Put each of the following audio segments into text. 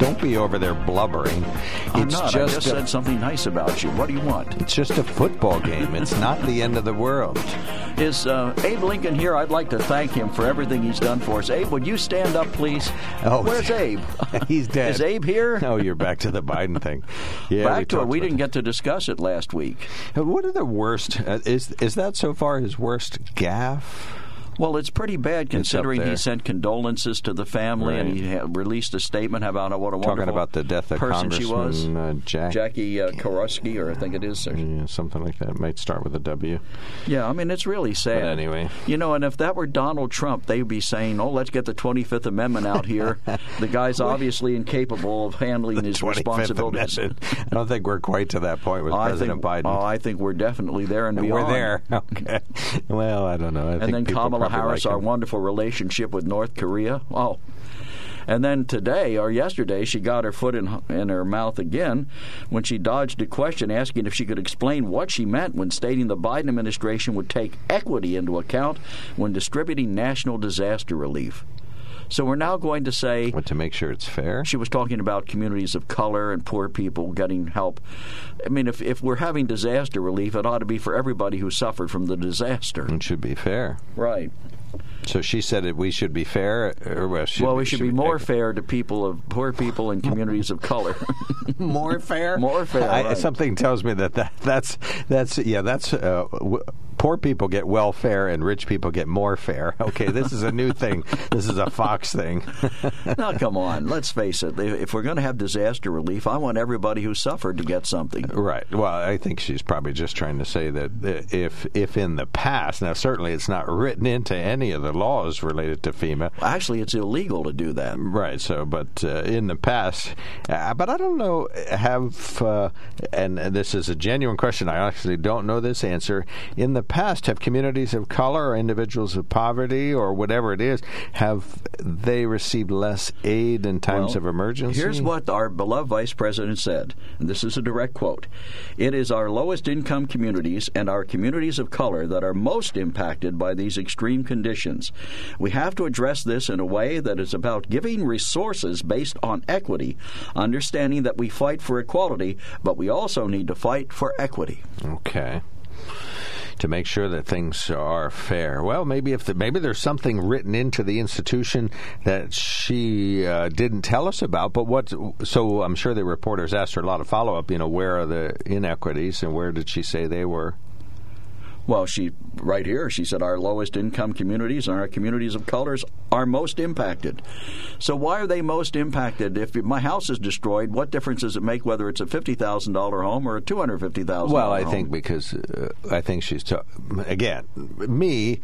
Don't be over there blubbering. I'm it's not. just I just a, said something nice about you. What do you want? it's just a football game. It's not the end of the world. Is uh, Abe Lincoln here? I'd like to thank him for everything he's done for us. Abe, would you stand up, please? Oh, Where's Abe? He's dead. Is Abe here? No, you're back to the Biden thing. Yeah, Back to it. We didn't get to discuss it last week. What are the worst? Uh, is is that so far his worst gaffe? Well, it's pretty bad considering he sent condolences to the family and he released a statement about what a wonderful Talking about the death of person she was. Uh, Jack. Jackie uh, or I think it is. Yeah, something like that. It Might start with a W. Yeah, I mean, it's really sad. But anyway. You know, and if that were Donald Trump, they'd be saying, oh, let's get the 25th Amendment out here. the guy's obviously incapable of handling his 25th responsibilities. I don't think we're quite to that point with I President think, Biden. Oh, I think we're definitely there and beyond. we're there. Okay. Well, I don't know. I And think then people Kamala Harris, our wonderful relationship with North Korea. Oh. And then today or yesterday, she got her foot in, in her mouth again when she dodged a question asking if she could explain what she meant when stating the Biden administration would take equity into account when distributing national disaster relief. So we're now going to say But to make sure it's fair. she was talking about communities of color and poor people getting help. I mean, if, if we're having disaster relief, it ought to be for everybody who suffered from the disaster. It should be fair. Right. So she said that we should be fair, or well, should well, we should be more fair to people of poor people and communities of color. more fair, More fair, I, right. Something tells me that, that that's that's yeah, that's uh, w- poor people get welfare and rich people get more fair. Okay, this is a new thing. This is a Fox thing. now, come on, let's face it. If we're going to have disaster relief, I want everybody who suffered to get something. right. Well, I think she's probably just trying to say that uh, if if in the past, now certainly it's not written into any of the laws related to FEMA. Actually, it's illegal to do that. Right. So, but uh, in the past, uh, but I don't know. Have uh, and, and this is a genuine question. I actually don't know this answer. In the past, have communities of color or individuals of poverty or whatever it is have they received less aid in times Well, of emergency? Here's what our beloved vice president said, and this is a direct quote It is our lowest income communities and our communities of color that are most impacted by these extreme conditions. We have to address this in a way that is about giving resources based on equity, understanding that we fight for equality, but we also need to fight for equity. Okay. To make sure that things are fair. Well, maybe if the, maybe there's something written into the institution that she uh, didn't tell us about. But what? So I'm sure the reporters asked her a lot of follow up. You know, where are the inequities and where did she say they were? Well, she right here, she said our lowest income communities and our communities of colors are most impacted. So why are they most impacted? If my house is destroyed, what difference does it make whether it's a fifty thousand dollar home or a two hundred fifty thousand? Well, I think because uh, I think she's again me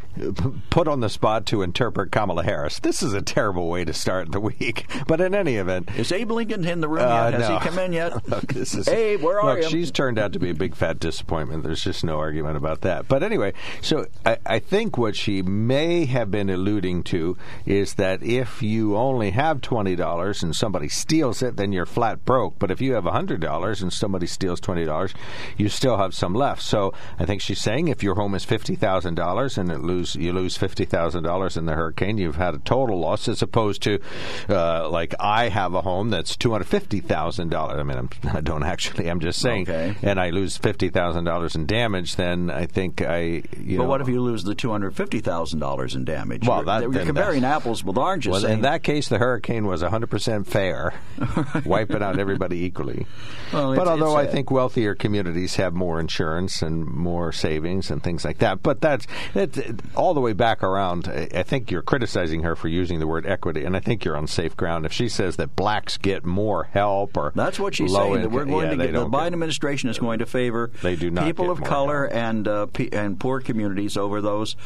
put on the spot to interpret Kamala Harris. This is a terrible way to start the week. But in any event, is Abe Lincoln in the room Uh, yet? Has no. he come in yet? Look, this is, Abe, where are look, you? She's turned out to be a big fat disappointment. There's just no argument about that. But anyway, so I, I think what she may have been alluding to is that if you only have twenty dollars and somebody steals it, then you're flat broke. But if you have hundred dollars and somebody steals twenty dollars, you still have some left. So I think she's saying if your home is fifty thousand dollars and it lose you lose fifty thousand dollars in the hurricane, you've had a total loss as opposed to uh, like I have a home that's two hundred fifty thousand dollars. I mean, I'm, I don't actually. I'm just saying, Okay. and I lose fifty thousand dollars in damage. Then I think I. You but know, what if you lose the two hundred fifty thousand dollars in damage? Well, you're, that- you're comparing that's- apples with oranges. Well, saying, in that case, the hurricane was 100% fair, wiping out everybody equally. Well, but it's- although it's I think wealthier communities have more insurance and more savings and things like that, but that's it, all the way back around. I, I think you're criticizing her for using the word equity, and I think you're on safe ground if she says that blacks get more help or That's what she's saying. That we're going yeah, to get the Biden get- administration is going to favor They do not people of color help. and uh, pe- and poor communities over those.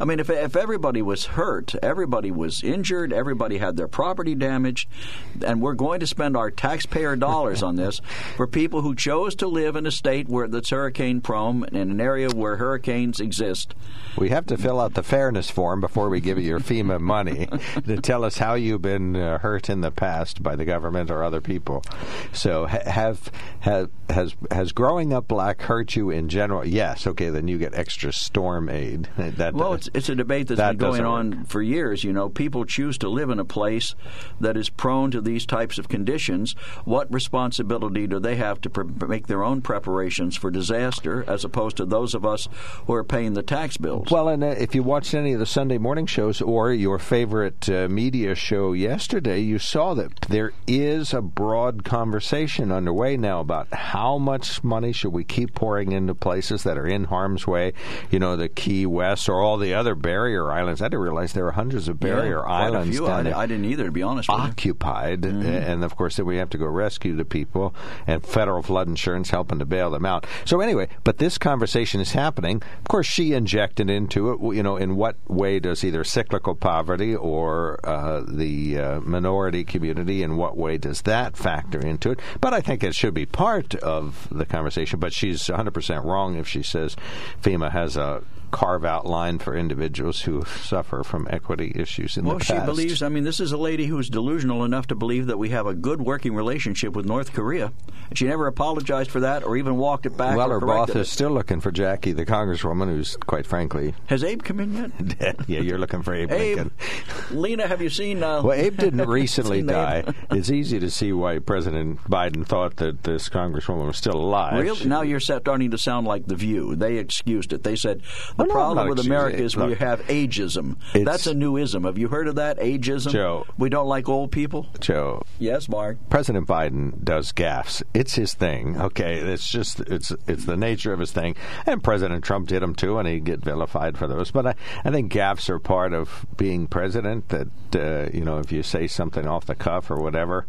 I mean, if if everybody was hurt, everybody was injured, everybody had their property damaged, and we're going to spend our taxpayer dollars on this for people who chose to live in a state where that's hurricane prone and in an area where hurricanes exist. We have to fill out the fairness form before we give you your FEMA money to tell us how you've been uh, hurt in the past by the government or other people. So, ha- have, have has has growing up black hurt you in general? Yes. Okay, then you get extra storm aid. That Well, it's, it's a debate that's that been going on for years. You know, people choose to live in a place that is prone to these types of conditions. What responsibility do they have to pre- make their own preparations for disaster, as opposed to those of us who are paying the tax bills? Well, and uh, if you watched any of the Sunday morning shows or your favorite uh, media show yesterday, you saw that there is a broad conversation underway now about how much money should we keep pouring into places that are in harm's way. You know, the Key West or all the other barrier islands. I didn't realize there were hundreds of barrier Yeah, islands few. down I, there I didn't either, to be honest with you. occupied, and of course then we have to go rescue the people, and federal flood insurance helping to bail them out. So anyway, but this conversation is happening. Of course, she injected into it. You know, in what way does either cyclical poverty or uh, the uh, minority community, in what way does that factor into it? But I think it should be part of the conversation. But she's 100 percent wrong if she says FEMA has a carve out line for individuals who suffer from equity issues in Well, the she believes. I mean, this is a lady who's delusional enough to believe that we have a good working relationship with North Korea. She never apologized for that, or even walked it back. Well, or her boss is still looking for Jackie, the congresswoman, who's quite frankly Has Abe come in yet? yeah, you're looking for Abe, Abe, Lincoln. Lena, have you seen? Uh, Well, Abe didn't recently die. It's easy to see why President Biden thought that this congresswoman was still alive. Really? Now you're starting to sound like The View. They excused it. They said the problem not with America is we have ageism. That's a new ism. Have you heard of that? Ageism? Joe. We don't like old people? Joe, Yes, Mark. President Biden does gaffes. It's his thing. Okay, it's just it's it's the nature of his thing. And President Trump did them too, and he'd get vilified for those. But I, I think gaffes are part of being president. That uh, you know, if you say something off the cuff or whatever.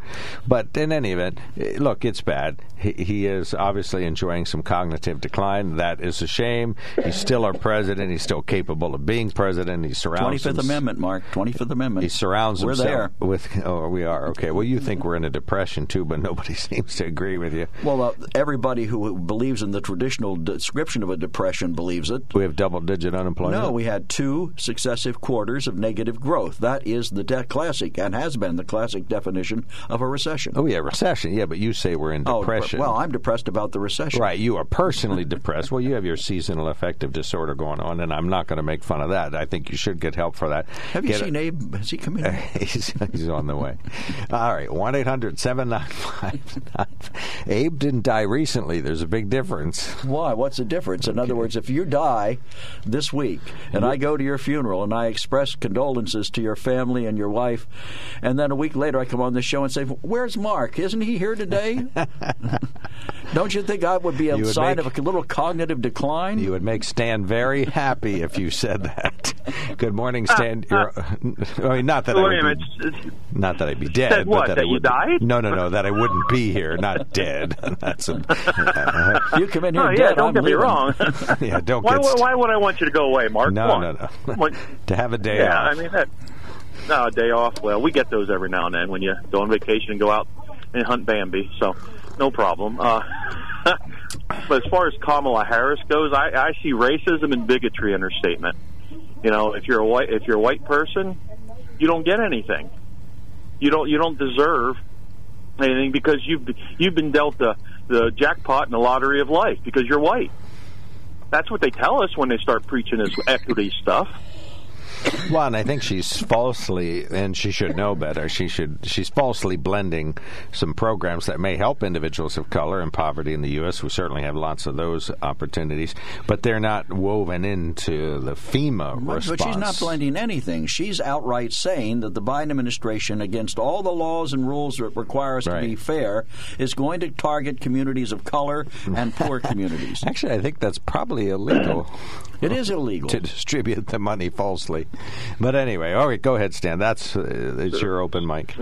But in any event, eh, look, it's bad. He, he is obviously enjoying some cognitive decline. That is a shame. He's still our president. He's still capable of being president. He surrounds 25th Amendment, Mark. 25th Amendment. he surrounds We're himself there. with. Oh, we are okay. Well, you think we're in a depression too, but nobody seems to agree with you. Well, uh, everybody who believes in the traditional description of a depression believes it. We have double-digit unemployment. No, we had two successive quarters of negative growth. That is the de- classic and has been the classic definition of a recession. Oh, yeah, recession. Yeah, but you say we're in Oh, depression. well, I'm depressed about the recession. Right, you are personally depressed. Well, you have your seasonal affective disorder going on, and I'm not going to make fun of that. I think you should get help for that. Have you seen it- Abe? Has he come in? he's, he's on the way. All right, 1 800 795 Abe didn't die recently. There's a big difference. Why? What's the difference? In other words, if you die this week and I go to your funeral and I express condolences to your family and your wife, and then a week later I come on the show and say, "Where's Mark? Isn't he here today?" Don't you think I would be a You sign make- of a little cognitive decline? You would make Stan very happy if you said that. Good morning, uh, Stan. You're, uh, I mean, not that I would minute. be, it's- not that I'd be dead, Said what, but that, that I you died? No, no, no. That I wouldn't be here, not dead. That's a, you come in here Oh, dead. yeah, don't I'm get me wrong. yeah. Don't why, get. st- why would I want you to go away, Mark? no, no, no, To have a day yeah, off. I mean that. No, a day off. Well, we get those every now and then when you go on vacation and go out and hunt Bambi. So, no problem. Uh, but as far as Kamala Harris goes, I, I see racism and bigotry in her statement. You know, if you're a white if you're a white person, you don't get anything. You don't you don't deserve anything because you've you've been dealt the the jackpot in the lottery of life because you're white. That's what they tell us when they start preaching this equity stuff. Well, and I think she's falsely, and she should know better. She should. She's falsely blending some programs that may help individuals of color and poverty in the U.S. We certainly have lots of those opportunities, but they're not woven into the FEMA response. But she's not blending anything. She's outright saying that the Biden administration, against all the laws and rules that require us Right. to be fair, is going to target communities of color and poor communities. Actually, I think that's probably illegal. It is illegal. to distribute the money falsely. But anyway, all right, go ahead, Stan. That's uh, it's your open mic.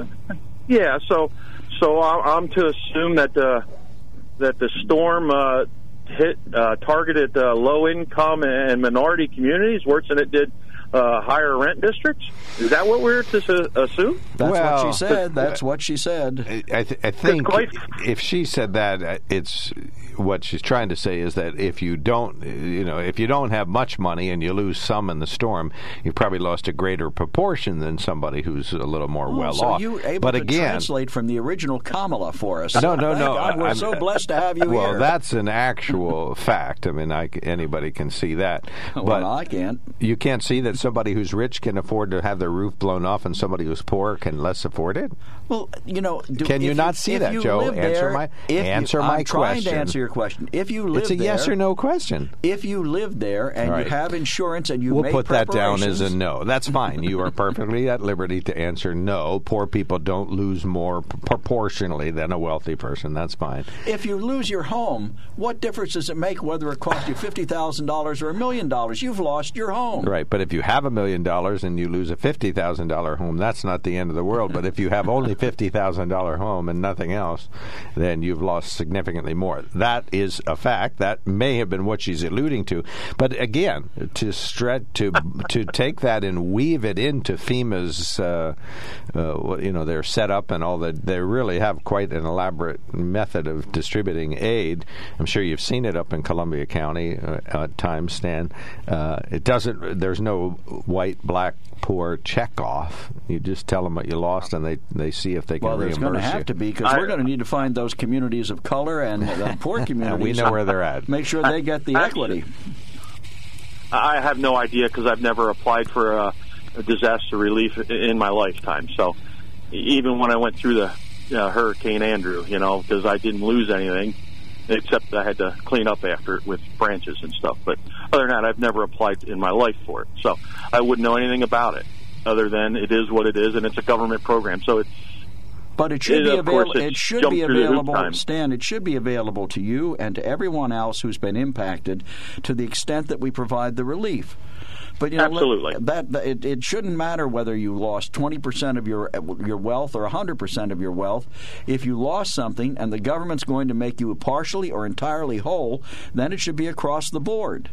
Yeah, so so I- I'm to assume that uh, that the storm uh, hit uh, targeted uh, low income and minority communities worse than it did uh, higher rent districts. Is that what we're to su- assume? That's Well, what she said. That's what she said. I, th- I think quite- if she said that, uh, it's what she's trying to say is that if you don't, you know, if you don't have much money and you lose some in the storm, you've probably lost a greater proportion than somebody who's a little more Oh, well so off. you able but to again, translate from the original Kamala for us? No, no, no. God, we're I'm- so blessed to have you well, here. that's an actual fact. I mean, I anybody can see that. well, but I can't. you can't see that somebody who's rich can afford to have their roof blown off, and somebody who's poor can less afford it. Well, you know, do, Can you not see that, Joe? Answer there- my- if you- answer my I'm trying question. to answer your question. If you live It's a there, yes or no question. If you live there and Right. you have insurance and you We'll put that down as a no. That's fine. You are perfectly at liberty to answer no. Poor people don't lose more proportionally than a wealthy person. That's fine. If you lose your home, what difference does it make whether it cost you fifty thousand dollars or a million dollars? You've lost your home. Right, but if you have a million dollars and you lose a fifty thousand dollar home, that's not the end of the world. But if you have only fifty thousand dollar home and nothing else, then you've lost significantly more. That is a fact. That may have been what she's alluding to. But again, to stretch to to take that and weave it into FEMA's, uh, uh, you know, their setup and all that. They really have quite an elaborate method of distributing aid. I'm sure you've seen it up in Columbia County uh, at times, Stan. Uh, it doesn't. There's no white, black, poor check off. You just tell them what you lost, and they they see if they can Well, there's reimburse going to have to be because we're going to need to find those communities of color and the poor communities. we know where they're at. Make sure they get the Actually- equity. I have no idea because I've never applied for a, a disaster relief in my lifetime. So e- even when I went through the uh, Hurricane Andrew, you know, because I didn't lose anything except I had to clean up after it with branches and stuff. But other than that, I've never applied in my life for it. So I wouldn't know anything about it other than it is what it is and it's a government program. So it's But it should It, be available. It should be through the hoop available. Stan. It should be available to you and to everyone else who's been impacted, to the extent that we provide the relief. But you know, Absolutely. that, that it, it shouldn't matter whether you lost twenty percent of your your wealth or hundred percent of your wealth. If you lost something and the government's going to make you partially or entirely whole, then it should be across the board.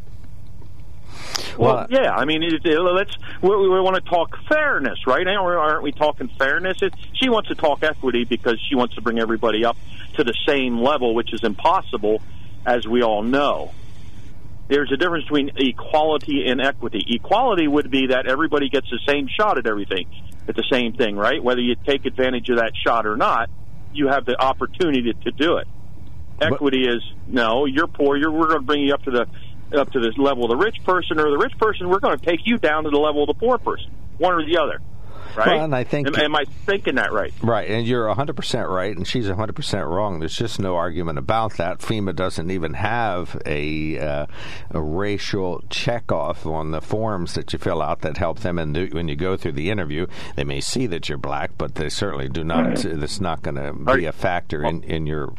Well, Well, yeah. I mean, it, it, let's we, we want to talk fairness, right? Aren't we, talking fairness? It, she wants to talk equity because she wants to bring everybody up to the same level, which is impossible, as we all know. There's a difference between equality and equity. Equality would be that everybody gets the same shot at everything, at the same thing, right? Whether you take advantage of that shot or not, you have the opportunity to, do it. Equity is no, you're poor. You're, we're going to bring you up to the up to this level of the rich person, or the rich person, we're going to take you down to the level of the poor person, one or the other, right? Well, and I think- am, am I thinking that right? Right, and you're 100% right, and she's 100% wrong. There's just no argument about that. FEMA doesn't even have a, uh, a racial checkoff on the forms that you fill out that help them. And th- when you go through the interview, they may see that you're black, but they certainly do not. That's not going to be a factor in, in your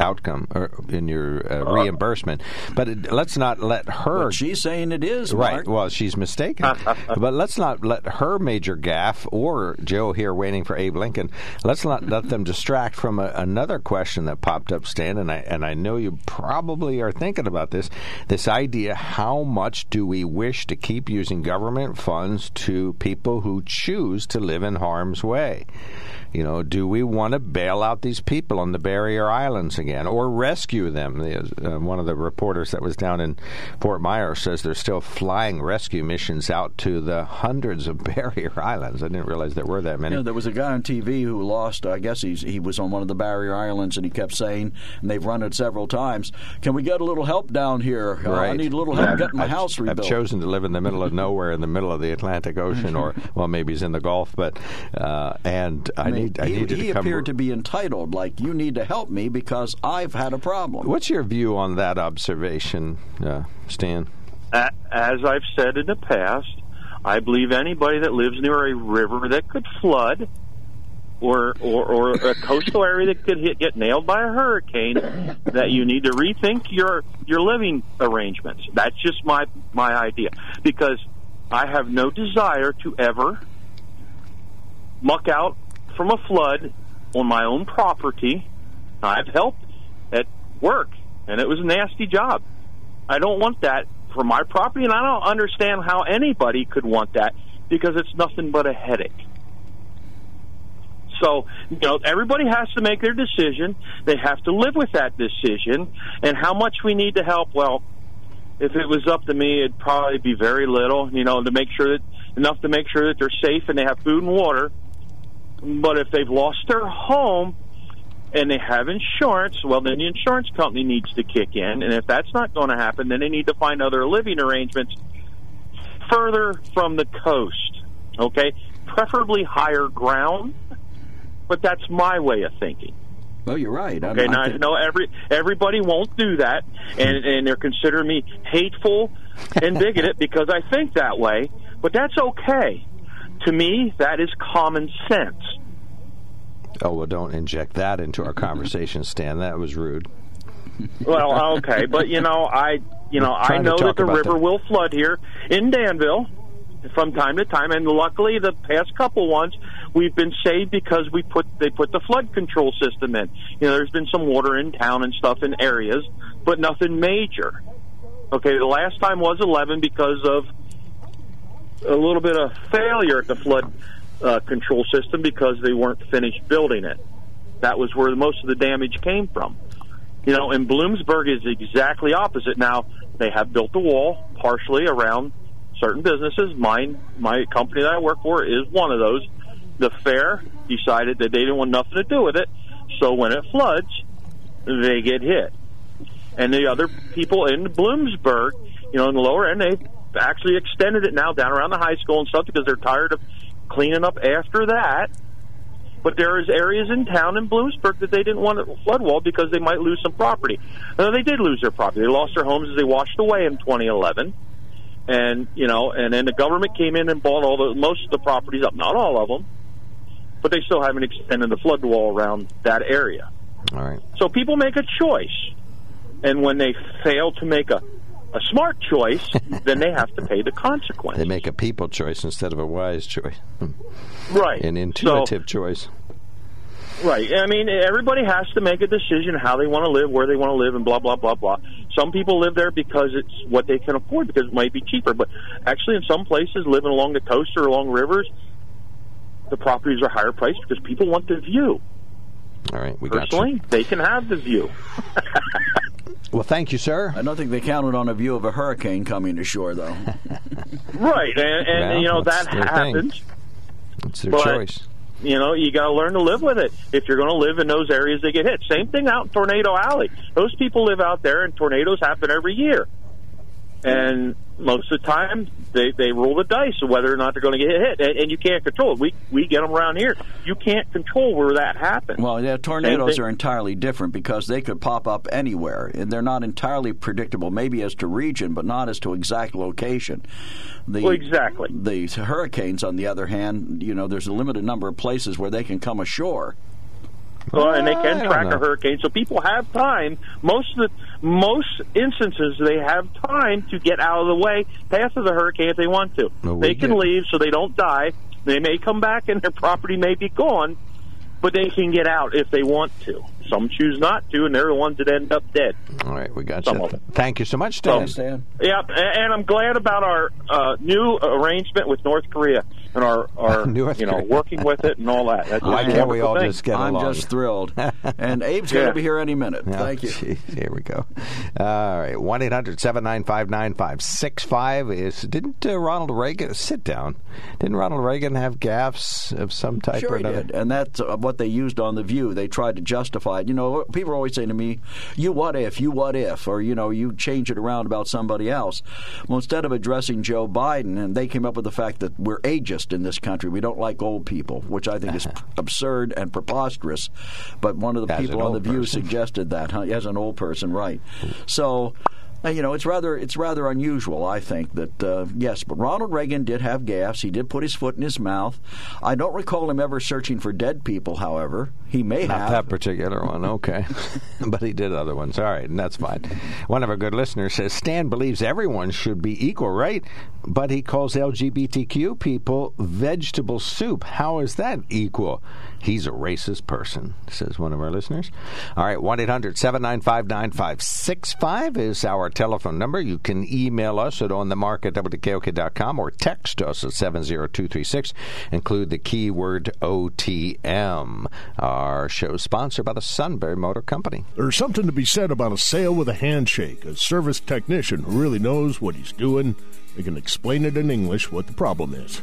outcome or in your uh, reimbursement. But it, let's not let her But she's saying it is Right. Mark. Well, she's mistaken. but let's not let her major gaffe or Joe here waiting for Abe Lincoln. Let's not let them distract from a, another question that popped up, Stan. And I and I know you probably are thinking about this. This idea: how much do we wish to keep using government funds to people who choose to live in harm's way? You know, do we want to bail out these people on the barrier islands again or rescue them? Uh, one of the reporters that was down in Fort Myers says they're still flying rescue missions out to the hundreds of barrier islands. I didn't realize there were that many. Yeah, there was a guy on TV who lost. I guess he's, he was on one of the barrier islands, and he kept saying, and they've run it several times. Can we get a little help down here? Right. Uh, I need a little help getting my I've, house rebuilt. I've chosen to live in the middle of nowhere, in the middle of the Atlantic Ocean, or well, maybe he's in the Gulf, but uh, and I, need I he, needed he to come. appeared to be entitled, like you need to help me because I've had a problem. What's your view on that observation, uh, Stan? As I've said in the past, I believe anybody that lives near a river that could flood or, or, or a coastal area that could hit, get nailed by a hurricane, that you need to rethink your, your living arrangements. That's just my, my idea. Because I have no desire to ever muck out from a flood on my own property. I've helped at work, and it was a nasty job. I don't want that for my property, and I don't understand how anybody could want that because it's nothing but a headache. So, you know, everybody has to make their decision. They have to live with that decision. And how much we need to help, well, if it was up to me, it'd probably be very little, you know, to make sure that enough to make sure that they're safe and they have food and water. But if they've lost their home and they have insurance, well, then the insurance company needs to kick in. And if that's not going to happen, then they need to find other living arrangements further from the coast. Okay? Preferably higher ground, but that's my way of thinking. Well, you're right. Okay, I'm, now I know every everybody won't do that, and and they're considering me hateful and bigoted because I think that way. But that's okay. To me, that is common sense. Oh well, don't inject that into our conversation, Stan. That was rude. Well, okay, but you know, I you know I know that the river the- will flood here in Danville from time to time, and luckily the past couple ones we've been saved because we put they put the flood control system in. You know, there's been some water in town and stuff in areas, but nothing major. Okay, the last time was 11 because of a little bit of failure at the flood uh, control system because they weren't finished building it. That was where most of the damage came from. You know, and Bloomsburg is exactly opposite. Now they have built the wall partially around certain businesses. Mine, my company that I work for, is one of those. The fair decided that they didn't want nothing to do with it, so when it floods, they get hit. And the other people in Bloomsburg, you know, in the lower end, they've actually extended it now down around the high school and stuff because they're tired of cleaning up after that. But there is areas in town in Bloomsburg that they didn't want a flood wall because they might lose some property. Now, they did lose their property. They lost their homes as they washed away in 2011. And, you know, and then the government came in and bought all the, most of the properties up, not all of them, but they still haven't extended the flood wall around that area. All right. So people make a choice. And when they fail to make a, a smart choice, then they have to pay the consequence. They make a people choice instead of a wise choice, right. an So- intuitive choice. Right. I mean, everybody has to make a decision how they want to live, where they want to live, and blah blah blah blah. Some people live there because it's what they can afford because it might be cheaper. But actually, in some places, living along the coast or along rivers, the properties are higher priced because people want the view. All right, we got you. Personally, they can have the view. Well, thank you, sir. I don't think they counted on a view of a hurricane coming ashore, though. Right. And, and Well, you know that their thing. happens. It's their But- choice. you know, you got to learn to live with it. If you're going to live in those areas that get hit, same thing out in Tornado Alley. Those people live out there, and tornadoes happen every year. And most of the time, they they roll the dice of whether or not they're going to get hit, and, and you can't control it. We we get them around here. You can't control where that happens. Well, yeah, tornadoes thing. are entirely different because they could pop up anywhere, and they're not entirely predictable. Maybe as to region, but not as to exact location. The, Well, exactly. The hurricanes, on the other hand, you know, there's a limited number of places where they can come ashore. Well, and they can track a hurricane, so people have time. Most of the most instances, they have time to get out of the way, path of the hurricane if they want to. Well, we they can get- leave, so they don't die. They may come back, and their property may be gone, but they can get out if they want to. Some choose not to, and they're the ones that end up dead. All right, we got Some you. of it. Thank you so much, Stan. Stan? Yeah, and and I'm glad about our uh, new arrangement with North Korea. And are are North you know working with it and all that. That's Why can't we all thing. just get along? I'm just thrilled. and Abe's going to be here any minute. Oh, Thank you. geez, here we go. All right, one 9565 is. Didn't uh, Ronald Reagan sit down? Didn't Ronald Reagan have gaffes of some type Sure or he another? did, and that's uh, what they used on the View. They tried to justify it. You know, people are always saying to me, "You what if? You what if?" Or you know, you change it around about somebody else. Well, instead of addressing Joe Biden, and they came up with the fact that we're ageist in this country. We don't like old people, which I think is absurd and preposterous. But one of the As people on the old View suggested that huh, as an old person, right? So. Uh, you know, it's rather it's rather unusual, I think, that uh, yes, but Ronald Reagan did have gaffes. He did put his foot in his mouth. I don't recall him ever searching for dead people. However, he may Not have. that particular one, okay. but he did other ones. All right, and that's fine. One of our good listeners says Stan believes everyone should be equal, right? But he calls LGBTQ people vegetable soup. How is that equal? He's a racist person, says one of our listeners. All right, 1 800 795 9565 is our telephone number. You can email us at onthemark at WKOK.com or text us at 70236. Include the keyword OTM. Our show is sponsored by the Sunbury Motor Company. There's something to be said about a sale with a handshake. A service technician who really knows what he's doing. They can explain it in English what the problem is.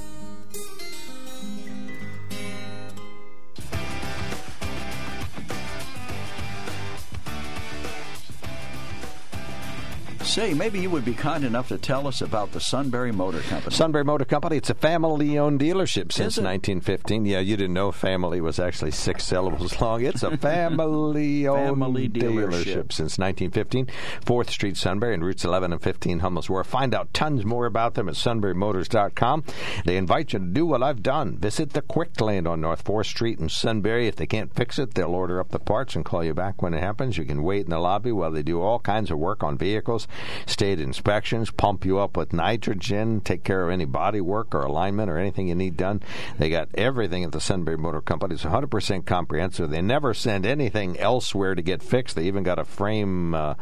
Say, maybe you would be kind enough to tell us about the Sunbury Motor Company. Sunbury Motor Company, it's a family owned dealership since 1915. Yeah, you didn't know family was actually six syllables long. It's a family owned dealership. dealership since 1915. 4th Street, Sunbury, and routes 11 and 15, Hummel's. Find out tons more about them at sunburymotors.com. They invite you to do what I've done. Visit the Quick Lane on North 4th Street in Sunbury. If they can't fix it, they'll order up the parts and call you back when it happens. You can wait in the lobby while they do all kinds of work on vehicles, state inspections, pump you up with nitrogen, take care of any body work or alignment or anything you need done. They got everything at the Sunbury Motor Company. It's 100% comprehensive. They never send anything elsewhere to get fixed. They even got a frame uh,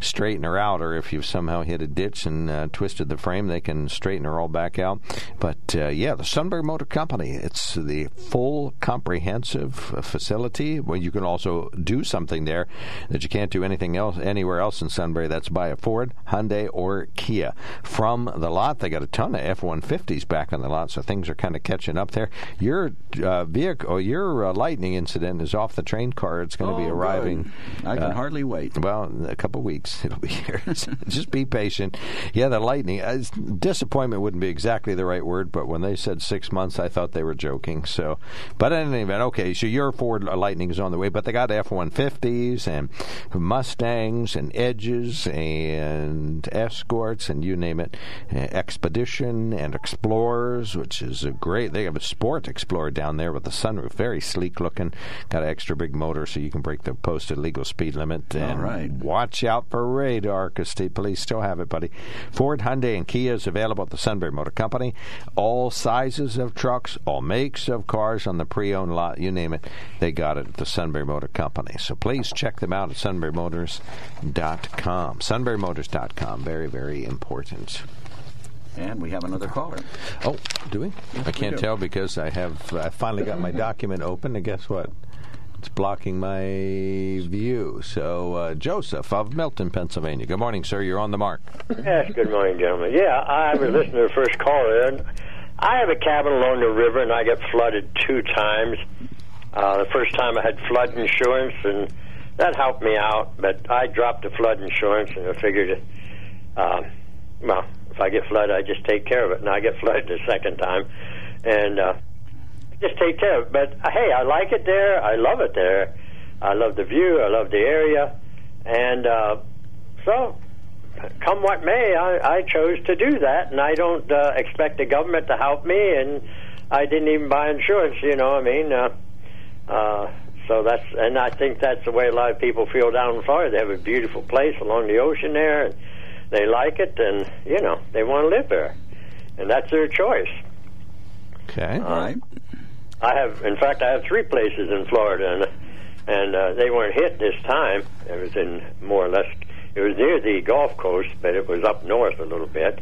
straightener out, or if you've somehow hit a ditch and uh, twisted the frame, they can straighten her all back out. But uh, yeah, the Sunbury Motor Company, it's the full comprehensive facility where you can also do something there that you can't do anything else anywhere else in Sunbury. That's buy a Ford, Hyundai, or Kia. From the lot, they got a ton of F 150s back on the lot, so things are kind of catching up there. Your uh, vehicle, or your uh, Lightning incident is off the train car. It's going to Oh, be good. arriving. I can uh, hardly wait. well, in a couple of weeks it'll be here. Just be patient. Yeah, the lightning. Uh, disappointment wouldn't be exactly the right word, but when they said six months, I thought they were joking. So, but in any event, okay. So your Ford Lightning is on the way, but they got F one fifties and Mustangs and Edges and And escorts and you name it, uh, Expedition and Explorers, which is a great. They have a Sport Explorer down there with the sunroof, very sleek looking. Got an extra big motor, so you can break the posted legal speed limit. And right. Watch out for radar, because state police still have it, buddy. Ford, Hyundai, and Kia is available at the Sunbury Motor Company. All sizes of trucks, all makes of cars on the pre-owned lot, you name it, they got it at the Sunbury Motor Company. So please check them out at sunburymotors.com. Sunburymotors.com, very, very important. And we have another caller. Oh, do we? I can't do. tell because I have I finally got my document open, and guess what? It's blocking my view. So, uh, Joseph of Milton, Pennsylvania. Good morning, sir. You're on the mark. Yes, good morning, gentlemen. Yeah, I was listening to the first caller, and I have a cabin along the river, and I got flooded two times. Uh, the first time I had flood insurance, and that helped me out, but I dropped the flood insurance, and I figured, uh, well, if I get flooded, I just take care of it, and I get flooded the second time, and uh, just take care of it. But uh, hey, I like it there. I love it there. I love the view. I love the area, and uh, so come what may, I, I chose to do that, and I don't uh, expect the government to help me, and I didn't even buy insurance. You know, I mean, uh, uh, so that's, and I think that's the way a lot of people feel down in Florida. They have a beautiful place along the ocean there, and they like it, and you know, they want to live there, and that's their choice. Okay. All right. I have, in fact, I have three places in Florida, and and uh, they weren't hit this time. It was in more or less, it was near the Gulf Coast, but it was up north a little bit.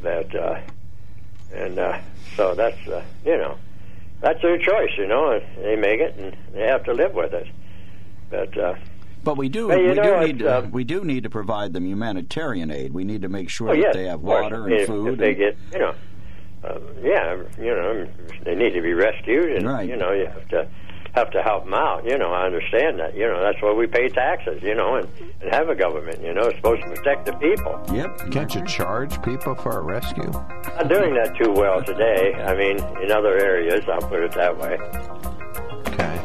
But uh, and uh, so that's uh, you know, that's their choice, you know. They make it, and they have to live with it. But uh, But we do you we know, do need to, uh, we do need to provide them humanitarian aid. We need to make sure oh that they have water and if, food. If they and- get, you know, uh, yeah, you know, they need to be rescued, and Right. you know, you have to have to help them out. You know, I understand that. You know, that's why we pay taxes. You know, and, and have a government. You know, it's supposed to protect the people. Yep. Can't you charge people for a rescue? Not doing that too well today. I mean, in other areas, I'll put it that way. Okay.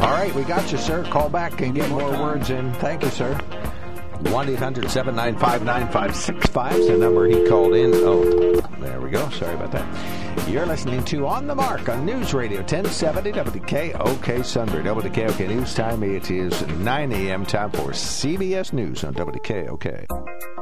All right, we got you, sir. Call back and get more words in. Thank you, sir. 1 800 795 9565 is the number he called in. Oh, there we go. Sorry about that. You're listening to On the Mark on News Radio 1070 WKOK Sunbury. WKOK News Time. It is 9 a.m. time for CBS News on WKOK.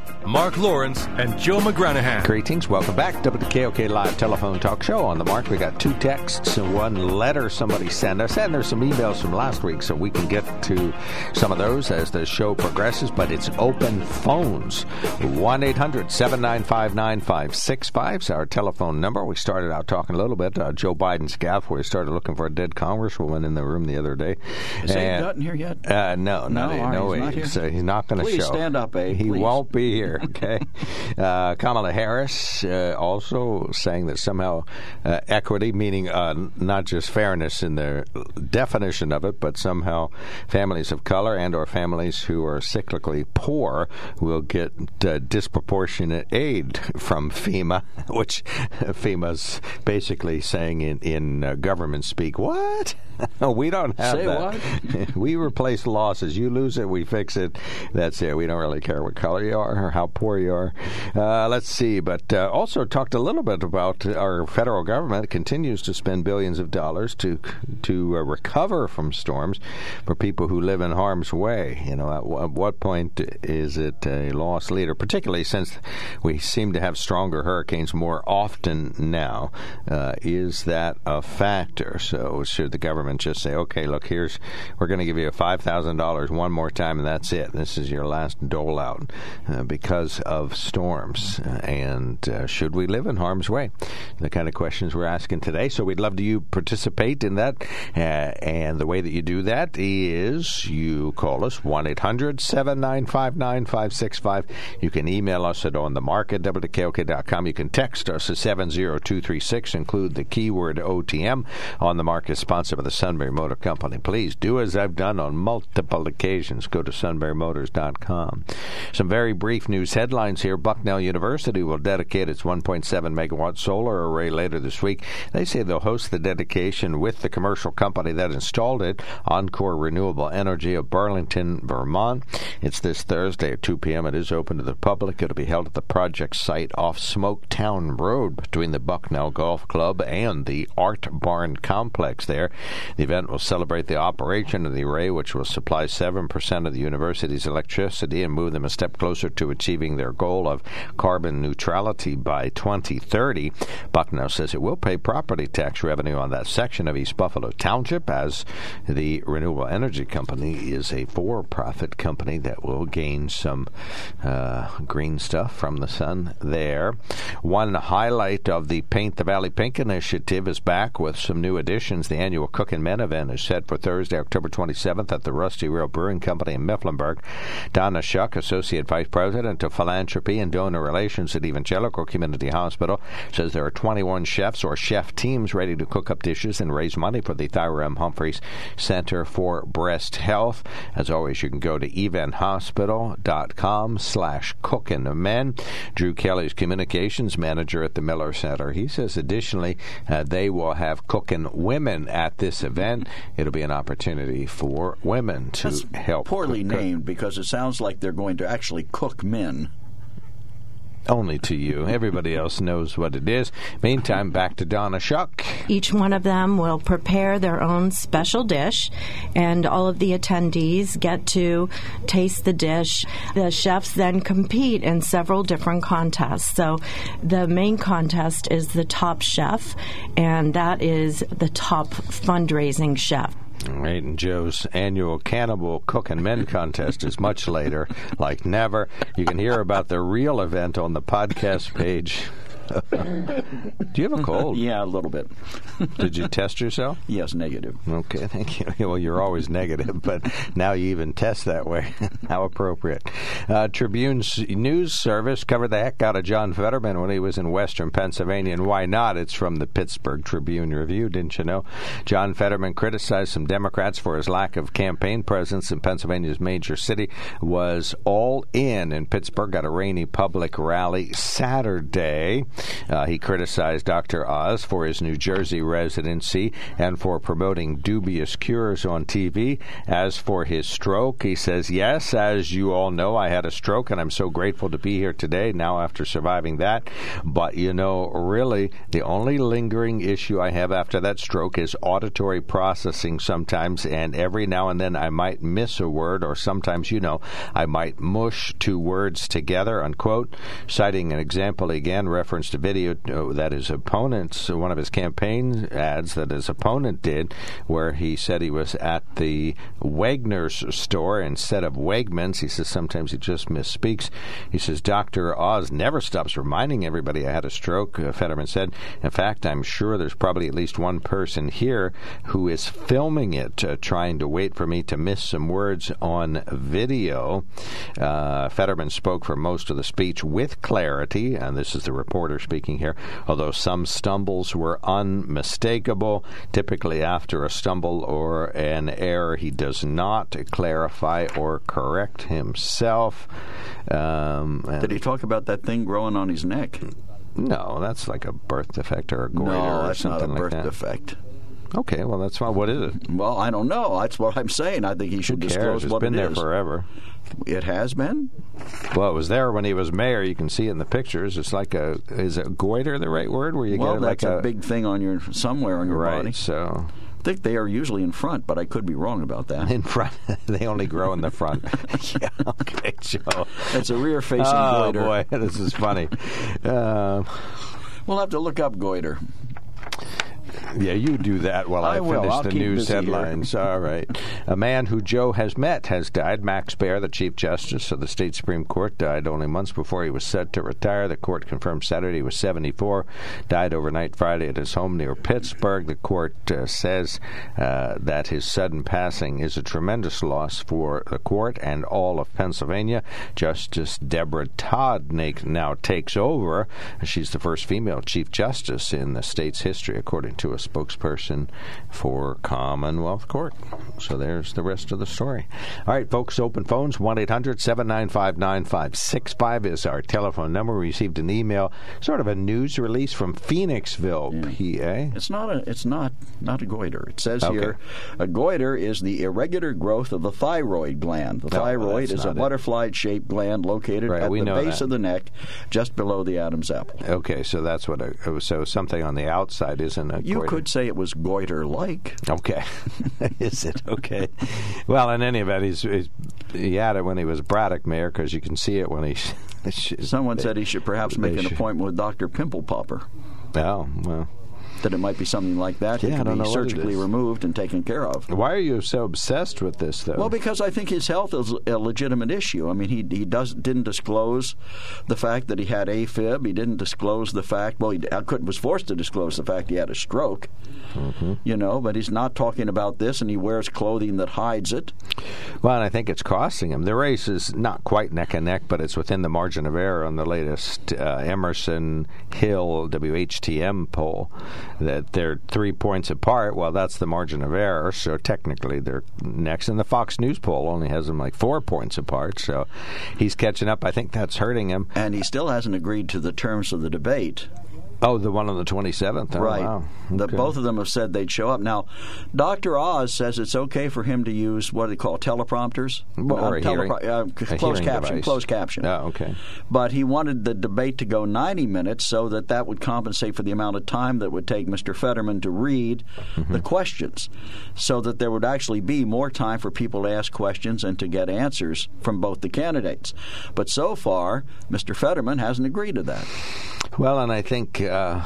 Mark Lawrence and Joe McGranahan. Greetings. Welcome back. WKOK Live Telephone Talk Show on the mark. We got two texts and one letter somebody sent us, and there's some emails from last week, so we can get to some of those as the show progresses. But it's open phones. 1 800 795 9565 is our telephone number. We started out talking a little bit. Uh, Joe Biden's gaffe, where he started looking for a dead congresswoman in the room the other day. Is Abe And- Dutton here yet? uh, no, No, no, all right, no, he's not Abe. here? So he's not going to show. Please show. stand up, Abe, He please. won't be here. Okay. uh, Kamala Harris uh, also saying that somehow uh, equity, meaning uh, not just fairness in the definition of it, but somehow families of color and/or families who are cyclically poor will get uh, disproportionate aid from FEMA, which FEMA's basically saying in in uh, government speak, what? we don't have Say that. what? we replace losses. You lose it, we fix it. That's it. We don't really care what color you are or how poor you are. Uh, let's see. But uh, also talked a little bit about our federal government continues to spend billions of dollars to to uh, recover from storms for people who live in harm's way. You know, at, w- at what point is it a lost leader? Particularly since we seem to have stronger hurricanes more often now. Uh, is that a factor? So should the government just say, okay, look, here's we're going to give you five thousand dollars one more time, and that's it. This is your last dole out uh, because of storms. And uh, should we live in harm's way? The kind of questions we're asking today. So we'd love to you participate in that. Uh, and the way that you do that is you call us 1 800 795 9565. You can email us at on the market wkok.com. You can text us at 70236. Include the keyword OTM. On the market, sponsored by the Sunbury Motor Company. Please do as I've done on multiple occasions. Go to sunburymotors.com. Some very brief news headlines here. Bucknell University will dedicate its 1.7 megawatt solar array later this week. They say they'll host the dedication with the commercial company that installed it, Encore Renewable Energy of Burlington, Vermont. It's this Thursday at 2 p.m. It is open to the public. It'll be held at the project site off Smoketown Road between the Bucknell Golf Club and the Art Barn complex there. The event will celebrate the operation of the array, which will supply 7% of the university's electricity and move them a step closer to achieving their goal of carbon neutrality by 2030. Bucknell says it will pay property tax revenue on that section of East Buffalo Township as the renewable energy company is a for profit company that will gain some uh, green stuff from the sun there. One highlight of the Paint the Valley Pink initiative is back with some new additions. The annual Cookin' Men event is set for Thursday, October 27th at the Rusty Rail Brewing Company in Mifflinburg. Donna Shuck, Associate Vice President of Philanthropy and Donor Relations at Evangelical Community Hospital, says there are 21 chefs or chef teams ready to cook up dishes and raise money for the Thyra M. Humphreys Center for Breast Health. As always, you can go to evanhospital.com slash cookin' men. Drew Kelly's communications manager at the Miller Center. He says additionally uh, they will have cooking women at this event. It'll be an opportunity for women to That's help. Poorly cook- named because it sounds like they're going to actually cook men. Only to you. Everybody else knows what it is. Meantime, back to Donna Shuck. Each one of them will prepare their own special dish, and all of the attendees get to taste the dish. The chefs then compete in several different contests. So, the main contest is the top chef, and that is the top fundraising chef. All right, and Joe's annual Cannibal Cook and Men contest is much later, like never. You can hear about the real event on the podcast page. Do you have a cold? Yeah, a little bit. Did you test yourself? Yes, negative. Okay, thank you. Well, you're always negative, but now you even test that way. How appropriate. Uh, Tribune's news service covered the heck out of John Fetterman when he was in Western Pennsylvania, and why not? It's from the Pittsburgh Tribune Review, didn't you know? John Fetterman criticized some Democrats for his lack of campaign presence in Pennsylvania's major city, was all in in Pittsburgh at a rainy public rally Saturday. Uh, he criticized Dr. Oz for his New Jersey residency and for promoting dubious cures on TV. As for his stroke, he says, Yes, as you all know, I had a stroke and I'm so grateful to be here today now after surviving that. But, you know, really, the only lingering issue I have after that stroke is auditory processing sometimes, and every now and then I might miss a word, or sometimes, you know, I might mush two words together, unquote. Citing an example again, referenced a video uh, that his opponents, one of his campaign ads that his opponent did, where he said he was at the Wegner's store instead of Wegmans. He says sometimes he just misspeaks. He says Dr. Oz never stops reminding everybody I had a stroke, uh, Fetterman said. In fact, I'm sure there's probably at least one person here who is filming it, uh, trying to wait for me to miss some words on video. Uh, Fetterman spoke for most of the speech with clarity, and this is the reporter speaking here, although some stumbles were unmistakable. Typically, after a stumble or an error, he does not clarify or correct himself. Um, Did he talk about that thing growing on his neck? no, that's like a birth defect or a goiter no, or that's not a birth like that. defect. Okay, well, that's fine. What is it? Well, I don't know. That's what I'm saying. I think he Who should cares? disclose It's what been it there is. forever. It has been. Well, it was there when he was mayor. You can see it in the pictures. It's like a is it goiter the right word? Where you well, get like that's a, big thing on your somewhere on your right. body. So I think they are usually in front, but I could be wrong about that. in front, they only grow in the front. yeah. Okay, Joe. It's a rear-facing Oh goiter. boy, this is funny. Um We'll have to look up goiter. Yeah, you do that while I, I finish the news headlines. All right. A man who Joe has met has died. Max Baer, the Chief Justice of the state Supreme Court, died only months before he was set to retire. The court confirmed Saturday he was 74. Died overnight Friday at his home near Pittsburgh. The court uh, says uh, that his sudden passing is a tremendous loss for the court and all of Pennsylvania. Justice Deborah Todd now takes over. She's the first female Chief Justice in the state's history, according to a spokesperson for Commonwealth Court. So there's the rest of the story. All right, folks, open phones 1 800 795 9565 is our telephone number. We received an email, sort of a news release from Phoenixville, PA. It's not a. It's not not a goiter. It says Okay. here, a goiter is the irregular growth of the thyroid gland. The No, thyroid is a butterfly-shaped gland located Right, at the base that. of the neck, just below the Adam's apple. Okay, so that's what a, so something on the outside isn't a You goiter. Could say it was goiter-like. Okay, is it okay? Well, in any event, he's, he's he had it when he was Braddock mayor because you can see it when he. Someone said he should perhaps make an should. appointment with Doctor Pimple Popper. Oh well. That it might be something like that. Yeah, that can be it surgically removed and taken care of. Why are you so obsessed with this, though? Well, because I think his health is a legitimate issue. I mean, he he does didn't disclose the fact that he had AFib. He didn't disclose the fact. Well, he could, was forced to disclose the fact he had a stroke. Mm-hmm. You know, but he's not talking about this, and he wears clothing that hides it. Well, and I think it's costing him. The race is not quite neck and neck, but it's within the margin of error on the latest uh, Emerson Hill WHTM poll. That they're three points apart. Well, that's the margin of error, so technically they're next. And the Fox News poll only has them like four points apart, so he's catching up. I think that's hurting him. And he still hasn't agreed to the terms of the debate. Oh, the one on the 27th? Oh, right. Wow. The, Okay. both of them have said they'd show up. Now, Dr. Oz says it's okay for him to use what do they call teleprompters? Well, or a Uh, hearing- uh, closed caption. device. Closed caption. Oh, okay. But he wanted the debate to go 90 minutes so that that would compensate for the amount of time that would take Mr. Fetterman to read Mm-hmm. the questions, so that there would actually be more time for people to ask questions and to get answers from both the candidates. But so far, Mr. Fetterman hasn't agreed to that. Well, and I think, uh,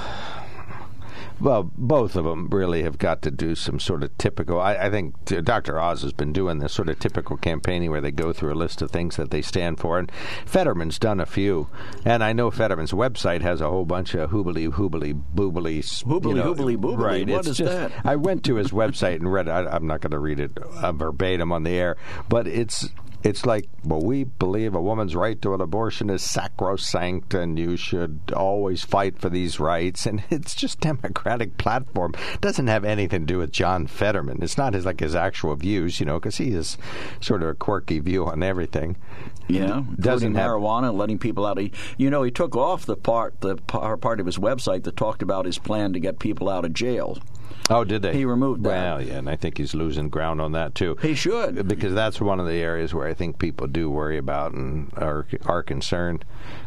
well, both of them really have got to do some sort of typical. I, I think uh, Dr. Oz has been doing this sort of typical campaigning where they go through a list of things that they stand for, and Fetterman's done a few. And I know Fetterman's website has a whole bunch of hoobly hoobly boobly. Hoobly, you know, hoobly, boobly. Right. What is just- that? I went to his website and read. I, I'm not going to read it uh, verbatim on the air, but it's it's like, well, we believe a woman's right to an abortion is sacrosanct, and you should always fight for these rights. And it's just Democratic platform doesn't have anything to do with John Fetterman. It's not his like his actual views, you know, because he has sort of a quirky view on everything. Yeah, Doesn't have- marijuana and letting people out. Of, you know, he took off the part the part of his website that talked about his plan to get people out of jail. Oh, did they? He removed that. Well, yeah, and I think he's losing ground on that too. He should. because that's one of the areas where I think people do worry about and are are concerned.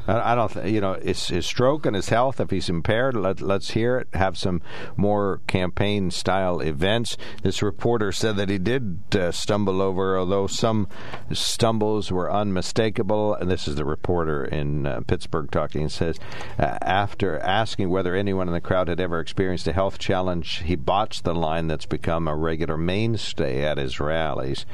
I, I don't, th- you know, his, his stroke and his health. If he's impaired, let, let's hear it. Have some more campaign style events. This reporter said that he did uh, stumble over, although some stumbles were unmistakable. And this is the reporter in uh, Pittsburgh talking. He says uh, after asking whether anyone in the crowd had ever experienced a health challenge, he botched the line that's become a regular mainstay at his rallies.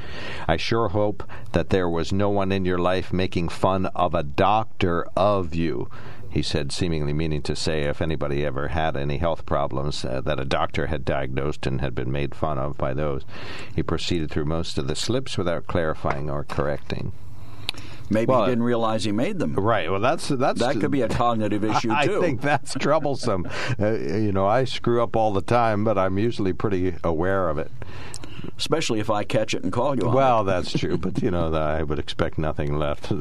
I sure hope that there was no one in your life making fun of a doctor of you. He said, seemingly meaning to say if anybody ever had any health problems uh, that a doctor had diagnosed and had been made fun of by those. He proceeded through most of the slips without clarifying or correcting. Maybe Well, he didn't realize he made them. Right. Well, that's that's That could be a cognitive issue I too. think that's troublesome. uh, you know, I screw up all the time, but I'm usually pretty aware of it. especially if I catch it and call you on Well, it. that's true, but you know, I would expect nothing left.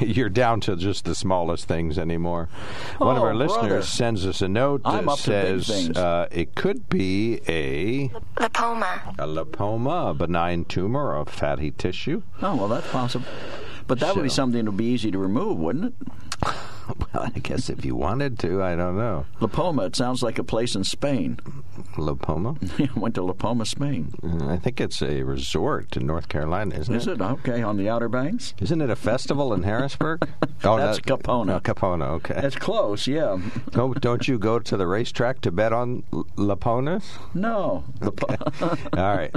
You're down to just the smallest things anymore. One of Oh, our listeners brother. sends us a note that up to big says uh, it could be a Lipoma. a lipoma, a benign tumor of fatty tissue. Oh well, that's possible. But that would be something that would be easy to remove, wouldn't it? Well, I guess if you wanted to, I don't know. Lipoma. It sounds like a place in Spain. Lipoma? Went to Lipoma, Spain. Uh, I think it's a resort in North Carolina, isn't Is it okay on the Outer Banks? Isn't it a festival in Harrisburg? oh, That's that- Kipona. Oh, Kipona, okay. That's close, yeah. Oh, don't you go to the racetrack to bet on Laponas? No, Lipo- All right.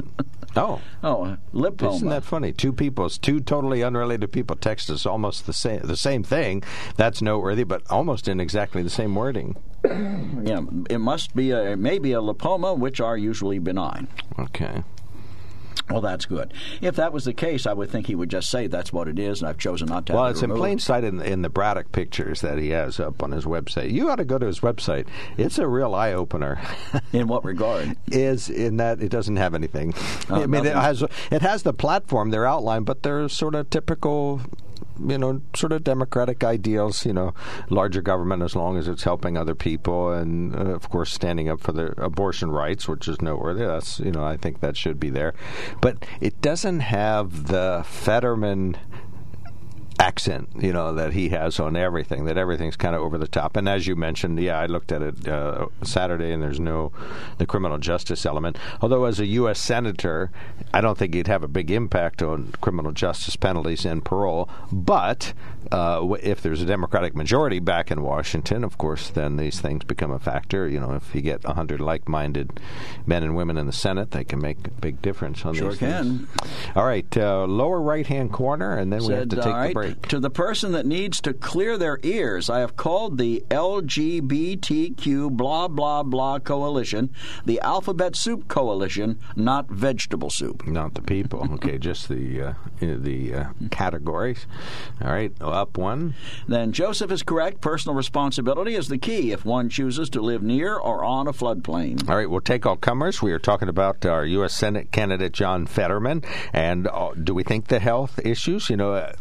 Oh, oh, lipoma. isn't that funny? Two people, two totally unrelated people, text us almost the same, the same thing. That's noteworthy, but almost in exactly the same wording. Yeah, it must be a maybe a lipoma, which are usually benign. Okay. Well, that's good. If that was the case, I would think he would just say that's what it is, and I've chosen not to. Well, it it's in plain sight in, in the Braddock pictures that he has up on his website. You ought to go to his website. It's a real eye opener. In what regard? is in that it doesn't have anything. Oh, I mean, it has it has the platform, their outline, but they're sort of typical. You know, sort of democratic ideals. You know, larger government as long as it's helping other people, and uh, of course standing up for the abortion rights, which is noteworthy. That's you know, I think that should be there, but it doesn't have the Fetterman accent, you know, that he has on everything. That everything's kind of over the top. And as you mentioned, yeah, I looked at it uh, Saturday, and there's no the criminal justice element. Although as a U.S. senator, I don't think he'd have a big impact on criminal justice penalties and parole. But uh, if there's a Democratic majority back in Washington, of course, then these things become a factor. You know, if you get 100 like-minded men and women in the Senate, they can make a big difference on Sure these can. things. All right, uh, lower right-hand corner, and then we have to take all the right. To the person that needs to clear their ears, I have called the LGBTQ blah blah blah coalition the Alphabet Soup Coalition, not vegetable soup. Not the people. Okay, just the uh, the uh, categories. All right, up one. Then Joseph is correct. Personal responsibility is the key if one chooses to live near or on a floodplain. All right, we'll take all comers. We are talking about our U.S. Senate candidate John Fetterman, and uh, do we think the health issues? You know, uh,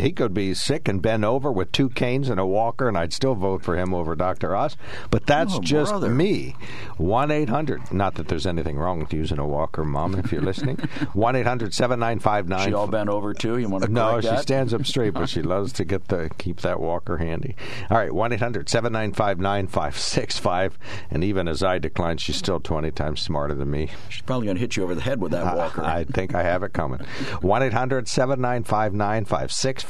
he could be sick and bend over with two canes and a walker, and I'd still vote for him over Dr. Oz. But that's Oh, just brother. me. One eight hundred. Not that there's anything wrong with using a walker, Mom. If you're listening, one eight hundred seven nine five nine. She all bent over too. You want to No, she that? stands up straight, but she loves to get the keep that walker handy. All right, one 9565 and even as I decline, she's still twenty times smarter than me. She's probably going to hit you over the head with that walker. I, I think I have it coming. One 9565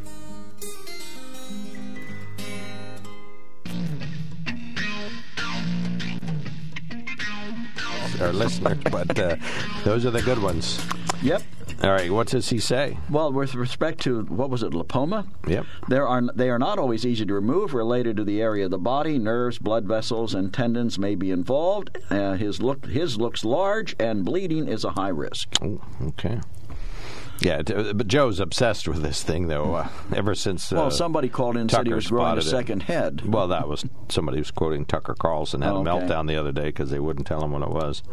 Our listeners, but uh, those are the good ones. Yep. All right, what does he say? Well, with respect to what was it, lipoma? Yep. There are they are not always easy to remove. Related to the area of the body, nerves, blood vessels, and tendons may be involved. Uh, his look his looks large, and bleeding is a high risk. Oh, okay. Yeah, t- but Joe's obsessed with this thing, though. Uh, ever since uh, Well, somebody called in and said he was growing a spotted it. second head. Well, that was somebody was quoting Tucker Carlson had Oh, a meltdown the other day because they wouldn't tell him what it was.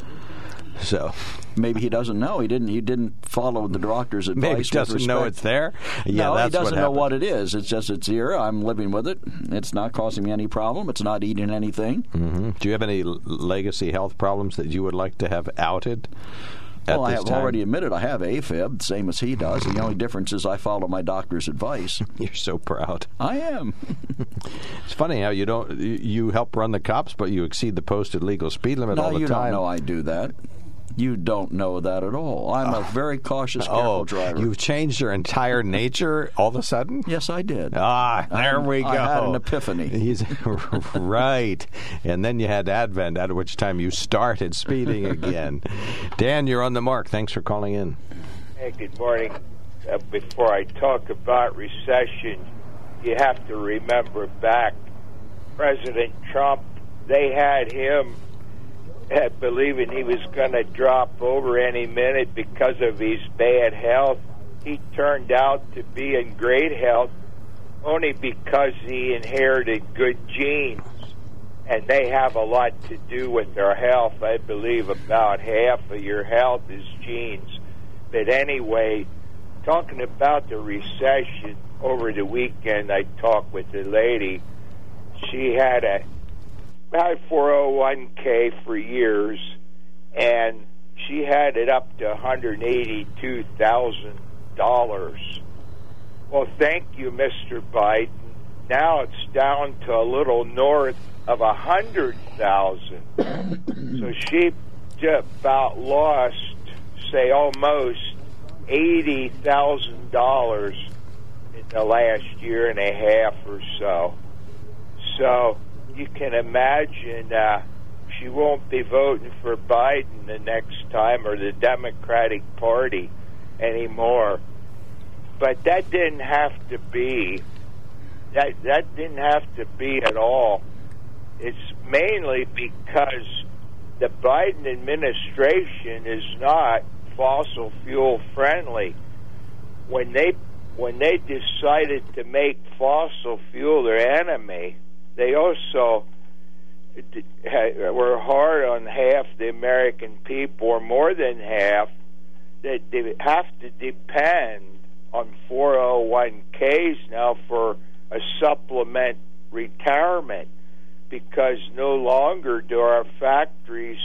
So Maybe he doesn't know. He didn't. He didn't follow the doctor's advice. maybe he doesn't know it's there. Yeah, no, he doesn't what know what it is. It's just it's here. I'm living with it. It's not causing me any problem. It's not eating anything. hmm Do you have any legacy health problems that you would like to have outed? Well, I have time? already admitted I have AFib, same as he does. The only difference is I follow my doctor's advice. You're so proud. I am. It's funny how you don't you- you help run the cops, but you exceed the posted legal speed limit no, all the you time. don't know I do that. You don't know that at all. I'm a very cautious, careful oh, driver. you've changed your entire nature all of a sudden. Yes, I did. Ah, there I'm- we go. I had an epiphany. He's right, and then you had Advent, at which time you started speeding again. Dan, you're on the mark. Thanks for calling in. Hey, good morning. Uh, before I talk about recession, you have to remember back President Trump, they had him uh, believing he was going to drop over any minute because of his bad health. He turned out to be in great health only because he inherited good genes. And they have a lot to do with their health. I believe about half of your health is genes. But anyway, talking about the recession over the weekend, I talked with a lady. She had a had 401k for years, and she had it up to 182 thousand dollars. Well, thank you, Mr. Biden. Now it's down to a little north of a hundred thousand. so she just about lost, say, almost eighty thousand dollars in the last year and a half or so. So you can imagine uh, she won't be voting for Biden the next time or the Democratic Party anymore. But that didn't have to be. That that didn't have to be at all. It's mainly because the Biden administration is not fossil fuel friendly. When they when they decided to make fossil fuel their enemy, they also were hard on half the American people, or more than half, that they have to depend on 401ks now for a supplement retirement because no longer do our factories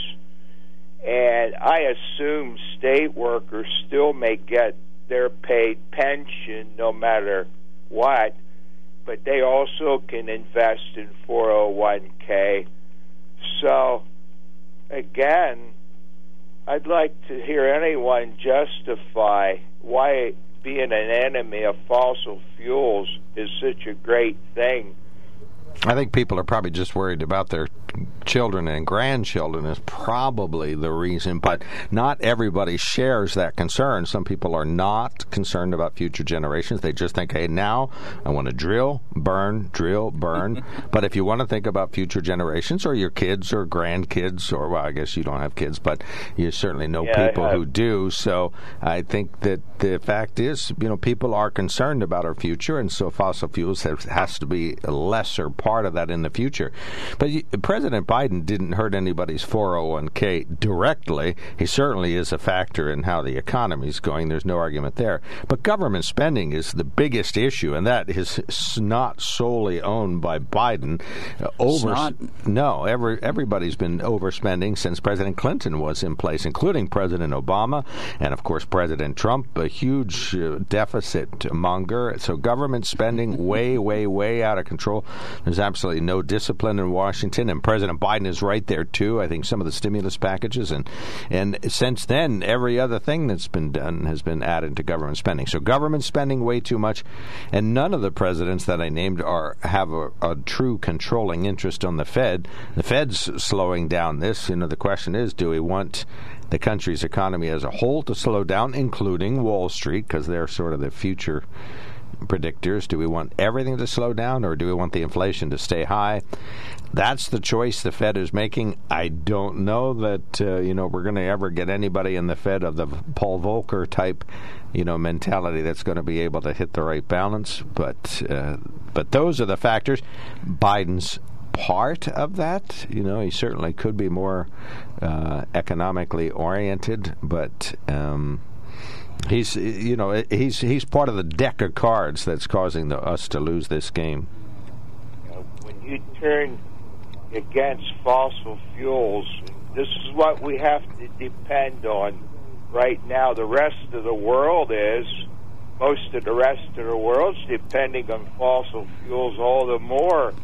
and I assume state workers still may get their paid pension no matter what, but they also can invest in 401k. So, again, I'd like to hear anyone justify why being an enemy of fossil fuels is such a great thing I think people are probably just worried about their children and grandchildren is probably the reason, but not everybody shares that concern. Some people are not concerned about future generations. They just think, hey, now I want to drill, burn, drill, burn. but if you want to think about future generations or your kids or grandkids, or well, I guess you don't have kids, but you certainly know yeah, people who do. So I think that the fact is, you know, people are concerned about our future, and so fossil fuels has, has to be a lesser part of that in the future. But President Biden didn't hurt anybody's 401k directly. He certainly is a factor in how the economy is going. There's no argument there. But government spending is the biggest issue, and that is not solely owned by Biden. Over no, every, everybody's been overspending since President Clinton was in place, including President Obama and of course President Trump, a huge uh, deficit monger. So government spending way, way, way out of control. There's absolutely no discipline in Washington, and President Biden is right there too. I think some of the stimulus packages and and since then, every other thing that's been done has been added to government spending. So government spending way too much, and none of the presidents that I named are have a, a true controlling interest on the Fed. The Fed's slowing down this. You know, the question is, do we want the country's economy as a whole to slow down, including Wall Street, because they're sort of the future predictors. Do we want everything to slow down or do we want the inflation to stay high? That's the choice the Fed is making. I don't know that uh, you know we're going to ever get anybody in the Fed of the Paul Volcker type, you know, mentality that's going to be able to hit the right balance. But uh, but those are the factors. Biden's part of that. You know, he certainly could be more uh, economically oriented, but. Um, He's you know he's he's part of the deck of cards that's causing the, us to lose this game. When you turn against fossil fuels, this is what we have to depend on right now. The rest of the world is most of the rest of the world's depending on fossil fuels all the more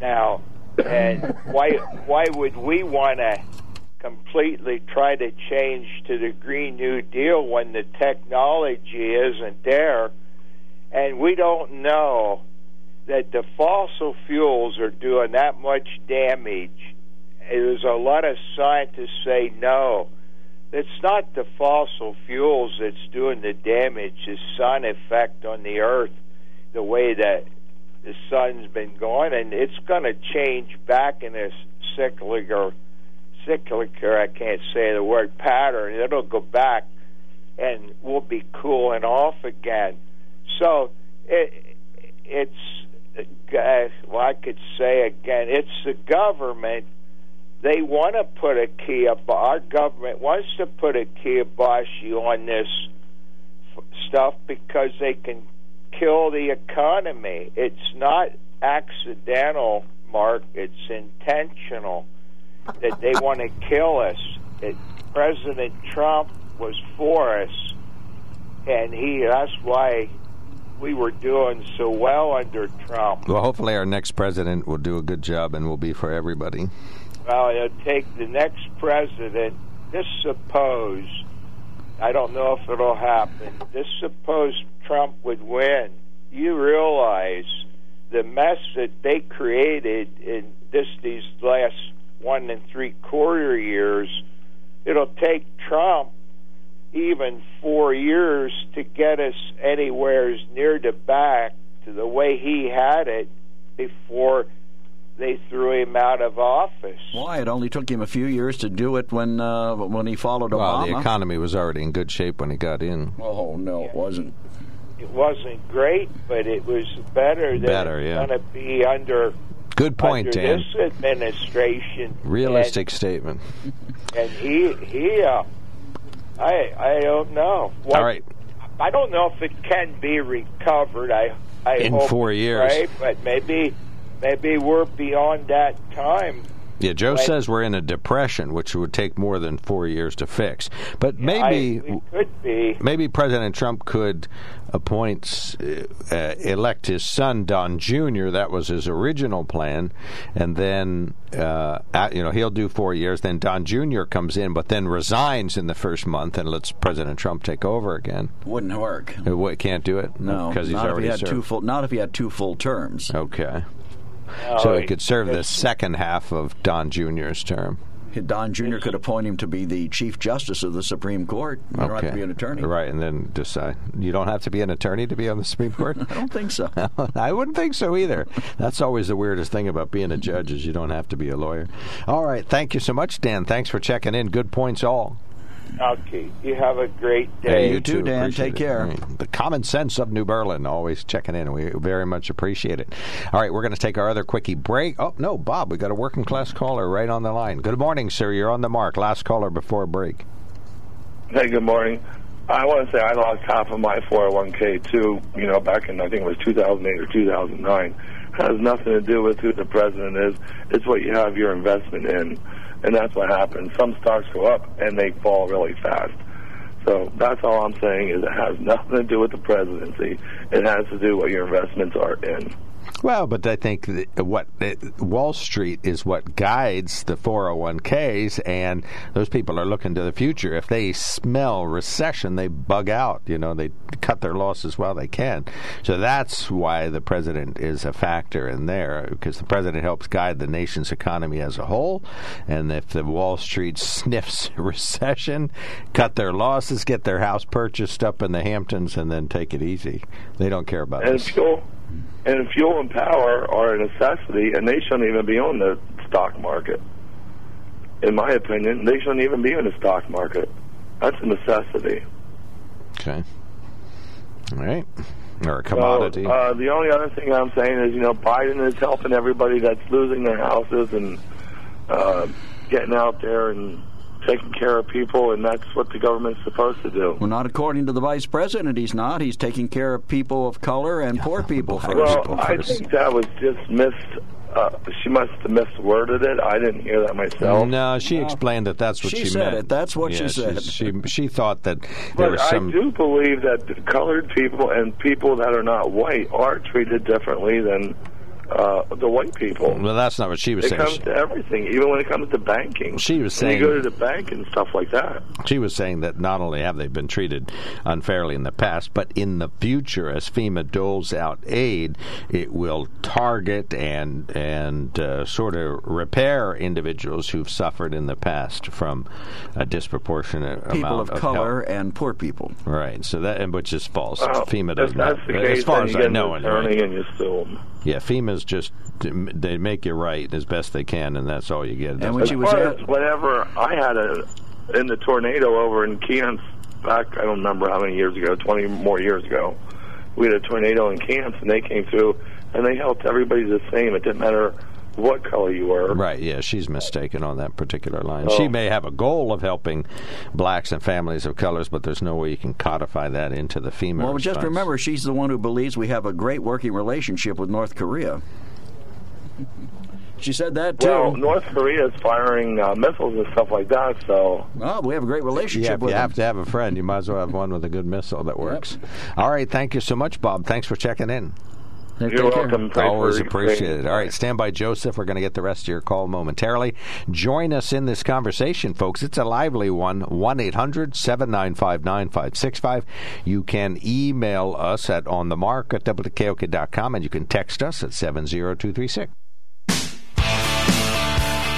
now. And why why would we want to completely try to change to the Green New Deal when the technology isn't there. And we don't know that the fossil fuels are doing that much damage. There's a lot of scientists say no. It's not the fossil fuels that's doing the damage, the sun effect on the earth, the way that the sun's been going, and it's going to change back in a cyclical cyclical, I can't say the word pattern, it'll go back and we'll be cooling off again. So it, it's, well, I could say again, it's the government. They want to put a kibosh. Our government wants to put a kibosh on this stuff because they can kill the economy. It's not accidental, Mark. It's intentional that they want to kill us. That President Trump was for us, and he that's why we were doing so well under Trump. Well, hopefully our next president will do a good job and will be for everybody. Well, it'll take the next president. Just suppose, I don't know if it'll happen. Just suppose Trump would win. You realize the mess that they created in this these last one and three quarter years, it'll take Trump even four years to get us anywhere near the back to the way he had it before they threw him out of office. Why? It only took him a few years to do it when uh, when he followed Well, Obama. the economy was already in good shape when he got in. oh no, it wasn't. It wasn't great, but it was better than Better, it's yeah. going to be under Good point, under Dan. this administration. Realistic statement. And, and he he uh, I I don't know. What, All right. I don't know if it can be recovered. I I In hope four years. right, but maybe maybe we're beyond that time. Yeah, Joe Right. says we're in a depression, which would take more than four years to fix. But maybe I, could be. maybe President Trump could appoint, uh, uh, elect his son Don Jr. That was his original plan, and then uh, at, you know he'll do four years. Then Don Jr. comes in, but then resigns in the first month and lets President Trump take over again. Wouldn't work. It, what, can't do it. No, because he's not if already he had served. two full. Not if he had two full terms. Okay, No, so oh, he it- could serve the second half of Don Jr.'s term. Don Jr. could appoint him to be the Chief Justice of the Supreme Court. You don't have to be an attorney. Right, and then decide. You don't have to be an attorney to be on the Supreme Court? I don't think so. I wouldn't think so either. That's always the weirdest thing about being a judge is you don't have to be a lawyer. All right, thank you so much, Dan. Thanks for checking in. Good points all. Okay, you have a great day. Hey, you too, Dan. Appreciate Take it. care. All right. The common sense of New Berlin, always checking in. We very much appreciate it. All right, we're going to take our other quickie break. Oh, no, Bob, we got a working class caller right on the line. Good morning, sir. You're on the mark. Last caller before break. Hey, good morning. I want to say I lost half of my 401k too. You know, back in I think it was 2008 or 2009. Has nothing to do with who the president is. It's what you have your investment in, and that's what happens. Some stocks go up and they fall really fast. So that's all I'm saying is it has nothing to do with the presidency. It has to do with what your investments are in. Well, but I think what Wall Street is what guides the 401ks, and those people are looking to the future. If they smell recession, they bug out. You know, they cut their losses while they can. So that's why the president is a factor in there, because the president helps guide the nation's economy as a whole. And if the Wall Street sniffs recession, cut their losses, get their house purchased up in the Hamptons, and then take it easy. They don't care about And fuel, and fuel and power are a necessity, and they shouldn't even be on the stock market. In my opinion, they shouldn't even be in the stock market. That's a necessity. Okay. All right. Or a commodity. So, uh, the only other thing I'm saying is, you know, Biden is helping everybody that's losing their houses and uh, getting out there and taking care of people, and that's what the government's supposed to do. Well, not according to the vice president. He's not. He's taking care of people of color and poor people first. Well, I think that was just missed. Uh, she must have misworded it. I didn't hear that myself. no, she explained that that's what She she, said meant. it. That's what she said. She she thought that there But was I do believe that colored people and people that are not white are treated differently than uh, the white people. Well, that's not what she was It saying. comes to everything, even when it comes to banking. She was When saying- you go to the bank and stuff like that. She was saying that not only have they been treated unfairly in the past, but in the future, as FEMA doles out aid, it will target and and uh, sort of repair individuals who've suffered in the past from a disproportionate people amount of color help. and poor people. Right. So that and which is false. Well, FEMA does that's not. the case, as far as I know, an attorney and you sue 'em. Yeah, FEMA's just they make you right as best they can, and that's all you get. And when she was far at- as whatever I had a in the tornado over in Kansas back, I don't remember how many years ago, twenty more years ago. We had a tornado in Kansas, and they came through, and they helped everybody the same. It didn't matter what color you were. Right, yeah, she's mistaken on that particular line. Oh. She may have a goal of helping blacks and families of colors, but there's no way you can codify that into the FEMA. Well, just remember, she's the one who believes we have a great working relationship with North Korea. She said that too. Well, North Korea is firing uh, missiles and stuff like that, so Well, we have a great relationship Yeah, if with you them. have to have a friend, you might as well have one with a good missile that works. All right, thank you so much, Bob. Thanks for checking in. Take you're care. welcome. Thanks Always for- appreciate it. All right, stand by, Joseph. We're going to get the rest of your call momentarily. Join us in this conversation, folks. It's a lively one. 1 800 795 9565. You can email us at onthemark at wkok.com and you can text us at 70236.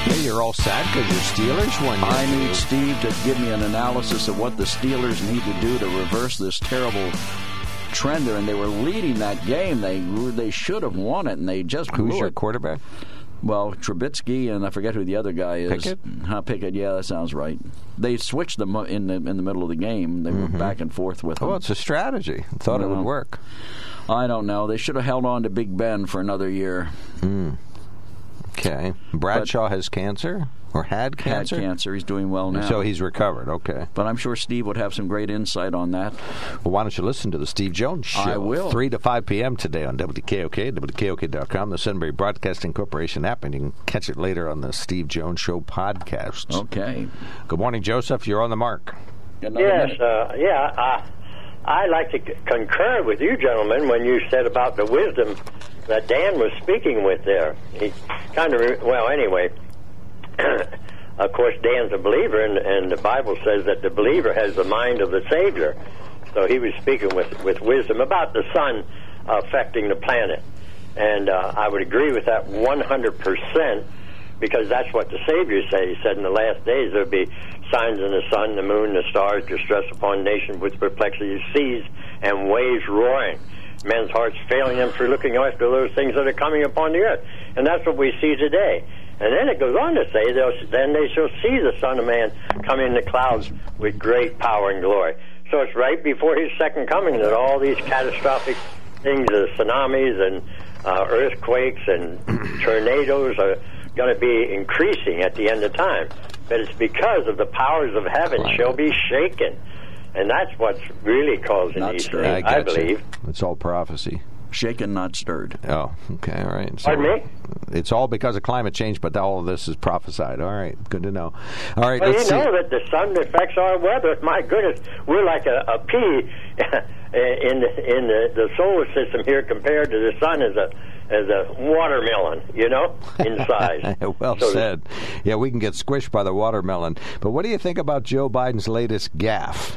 Hey, you're all sad because your Steelers won. I need Steve to give me an analysis of what the Steelers need to do to reverse this terrible trend there. And they were leading that game. They they should have won it, and they just Who's blew your it. quarterback? Well, Trubisky and I forget who the other guy is. Pickett? Huh, Pickett. Yeah, that sounds right. They switched them in the in the middle of the game. They were mm-hmm. back and forth with them. Well, it's a strategy. Thought it would work. I don't know. They should have held on to Big Ben for another year. Hmm. Okay. Bradshaw has cancer or had cancer. Had cancer. He's doing well now. So he's recovered. Okay. but I'm sure Steve would have some great insight on that. Well, why don't you listen to the Steve Jones Show? I will. 3 to 5 p.m. today on WKOK, WKOK.com, the Sunbury Broadcasting Corporation app, and you can catch it later on the Steve Jones Show podcast. Okay. Good morning, Joseph. You're on the mark. Yes, uh, yeah. I, I like to c- concur with you, gentlemen, when you said about the wisdom that Dan was speaking with there. He kind of, well, anyway. of course, Dan's a believer, and, and the Bible says that the believer has the mind of the Savior. So he was speaking with, with wisdom about the sun affecting the planet. And uh, I would agree with that 100% because that's what the Savior said. He said in the last days there'll be signs in the sun, the moon, the stars, distress upon nations with perplexity, seas and waves roaring. Men's hearts failing them for looking after those things that are coming upon the earth. And that's what we see today. And then it goes on to say, then they shall see the Son of Man come in the clouds with great power and glory. So it's right before his second coming that all these catastrophic things, the tsunamis and uh, earthquakes and tornadoes are going to be increasing at the end of time. But it's because of the powers of heaven shall be shaken. And that's what's really causing Not these stirred. things, I I, get you. believe. It's all prophecy. Shaken, not stirred. Oh, okay, all right. So Pardon me? It's all because of climate change, but all of this is prophesied. All right, good to know. All right, Well, let's you see. know that the sun affects our weather. My goodness, we're like a, a pea in the, in the, the solar system here compared to the sun as a as a watermelon, you know, in size. well So- said. Yeah, we can get squished by the watermelon. But what do you think about Joe Biden's latest gaffe?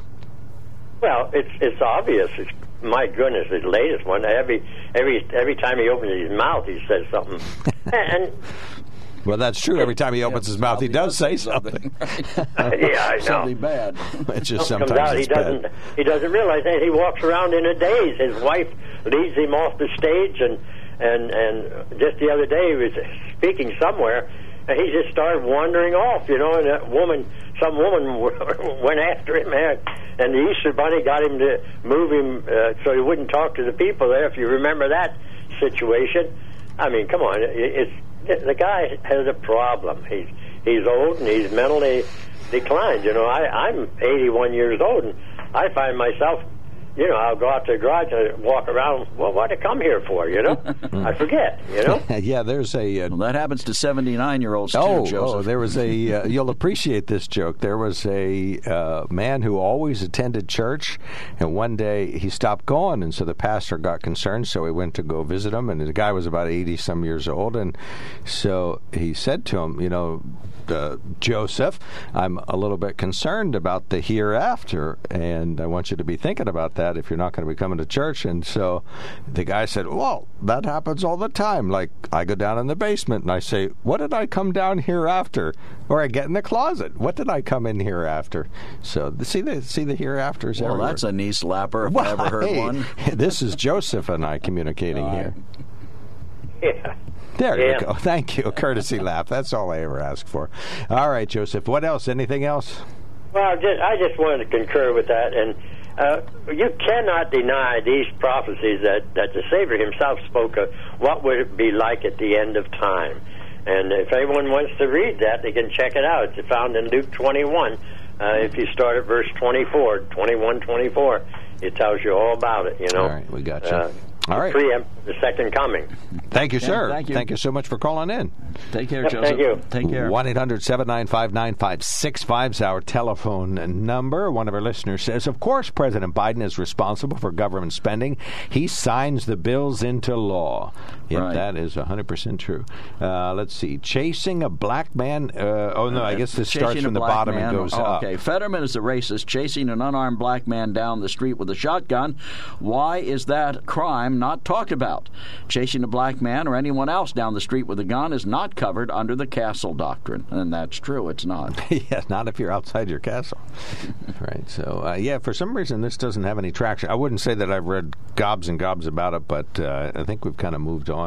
Well, it's it's obvious. It's, my goodness, the latest one. Every every every time he opens his mouth, he says something. and Well, that's true. Every time he opens his mouth, he does say something. yeah, I know. Something bad. It's just comes sometimes out, he it's bad. doesn't he doesn't realize that he walks around in a daze. His wife leads him off the stage, and and and just the other day he was speaking somewhere, he just started wandering off. You know, and that woman, some woman went after him, and and the Easter Bunny got him to move him uh, so he wouldn't talk to the people there. If you remember that situation, I mean, come on, it, it's the guy has a problem. He's he's old and he's mentally declined. You know, I, I'm 81 years old, and I find myself, you know, I'll go out to the garage and walk around. Well, what to come here for? You know, I forget. You know. yeah, there's a. Uh, Well, that happens to 79 year olds too, Oh, Joseph. oh, there was a. Uh, you'll appreciate this joke. There was a uh, man who always attended church, and one day he stopped going, and so the pastor got concerned. So he went to go visit him, and the guy was about eighty some years old, and so he said to him, you know. Uh, Joseph, I'm a little bit concerned about the hereafter, and I want you to be thinking about that if you're not going to be coming to church. And so the guy said, Well, that happens all the time. Like, I go down in the basement and I say, What did I come down here after? Or I get in the closet. What did I come in here after? So, the- see the see the hereafters well, everywhere. that's a knee slapper if I ever heard Hey, one. this is Joseph and I communicating here. Yeah. There Yeah. you go. Thank you. A Courtesy laugh. That's all I ever ask for. All right, Joseph. What else? Anything else? Well, just, I just wanted to concur with that, and uh, you cannot deny these prophecies that, that the Savior himself spoke of. What would it be like at the end of time? And if anyone wants to read that, they can check it out. It's found in Luke 21. Uh, if you start at verse 24, 21, 24, it tells you all about it. You know. All right, we got you. Uh, All right. Preempt the second coming. Thank you, sir. thank you. Thank you so much for calling in. Take care, Yep, Joseph. thank you. Take care. 1 800 795 9565 is our telephone number. One of our listeners says, Of course, President Biden is responsible for government spending. He signs the bills into law. Yep, Right. that is 100% true. Uh, let's see. Chasing a black man. Uh, oh, no, I guess this Chasing starts from the bottom man. and goes oh, up. Okay, Fetterman is a racist chasing an unarmed black man down the street with a shotgun. Why is that crime not talked about? Chasing a black man or anyone else down the street with a gun is not covered under the castle doctrine. And that's true, it's not. yeah, not if you're outside your castle. right. So, uh, yeah, for some reason, this doesn't have any traction. I wouldn't say that I've read gobs and gobs about it, but uh, I think we've kind of moved on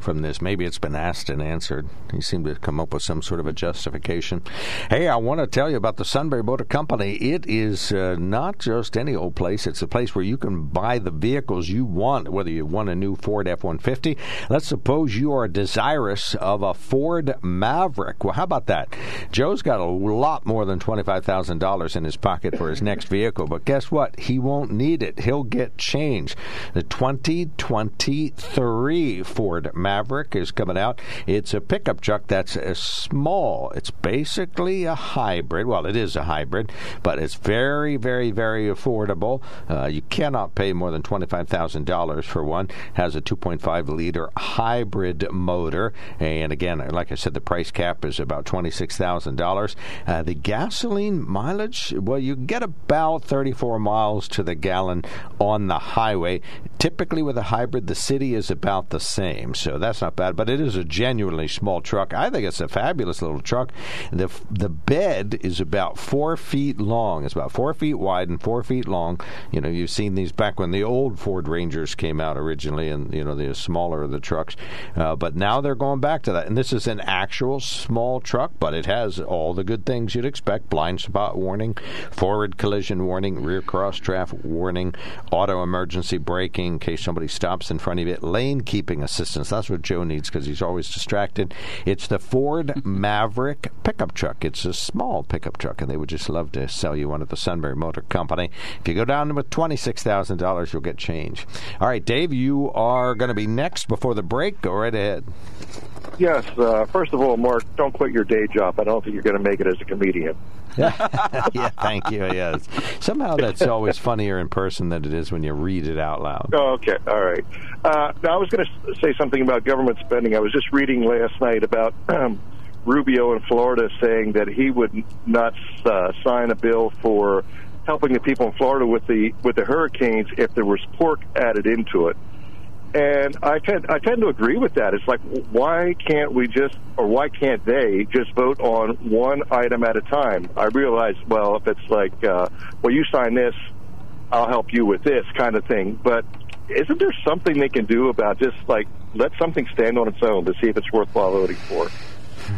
from this. Maybe it's been asked and answered. He seemed to come up with some sort of a justification. Hey, I want to tell you about the Sunbury Motor Company. It is uh, not just any old place, it's a place where you can buy the vehicles you want, whether you want a new Ford F 150. Let's suppose you are desirous of a Ford Maverick. Well, how about that? Joe's got a lot more than $25,000 in his pocket for his next vehicle, but guess what? He won't need it. He'll get change. The 2023 Ford Maverick is coming out. It's a pickup truck that's small. It's basically a hybrid. Well, it is a hybrid, but it's very, very, very affordable. Uh, you cannot pay more than $25,000 for one. Has a 2.5 liter hybrid motor. And again, like I said, the price cap is about $26,000. Uh, the gasoline mileage, well, you get about 34 miles to the gallon on the highway. Typically, with a hybrid, the city is about the same, so that's not bad. But it is a genuinely small truck. I think it's a fabulous little truck. the The bed is about four feet long. It's about four feet wide and four feet long. You know, you've seen these back when the old Ford Rangers came out originally, and you know the smaller of the trucks. Uh, but now they're going back to that, and this is an actual small truck, but it has all the good things you'd expect: blind spot warning, forward collision warning, rear cross traffic warning, auto emergency braking in case somebody stops in front of it, lane keeping assistance. That's what Joe needs because he's always distracted. It's the Ford Maverick pickup truck. It's a small pickup truck, and they would just love to sell you one at the Sunbury Motor Company. If you go down with twenty-six thousand dollars, you'll get change. All right, Dave, you are going to be next before the break. Go right ahead. Yes. Uh, first of all, Mark, don't quit your day job. I don't think you're going to make it as a comedian. yeah, thank you. Yes. Somehow that's always funnier in person than it is when you read it out loud. Oh, okay. All right. Uh, now, I was going to say something about government spending. I was just reading last night about um, Rubio in Florida saying that he would not uh, sign a bill for helping the people in Florida with the with the hurricanes if there was pork added into it. And I tend I tend to agree with that. It's like why can't we just or why can't they just vote on one item at a time? I realize well if it's like uh, well you sign this, I'll help you with this kind of thing. But isn't there something they can do about just like let something stand on its own to see if it's worthwhile voting for?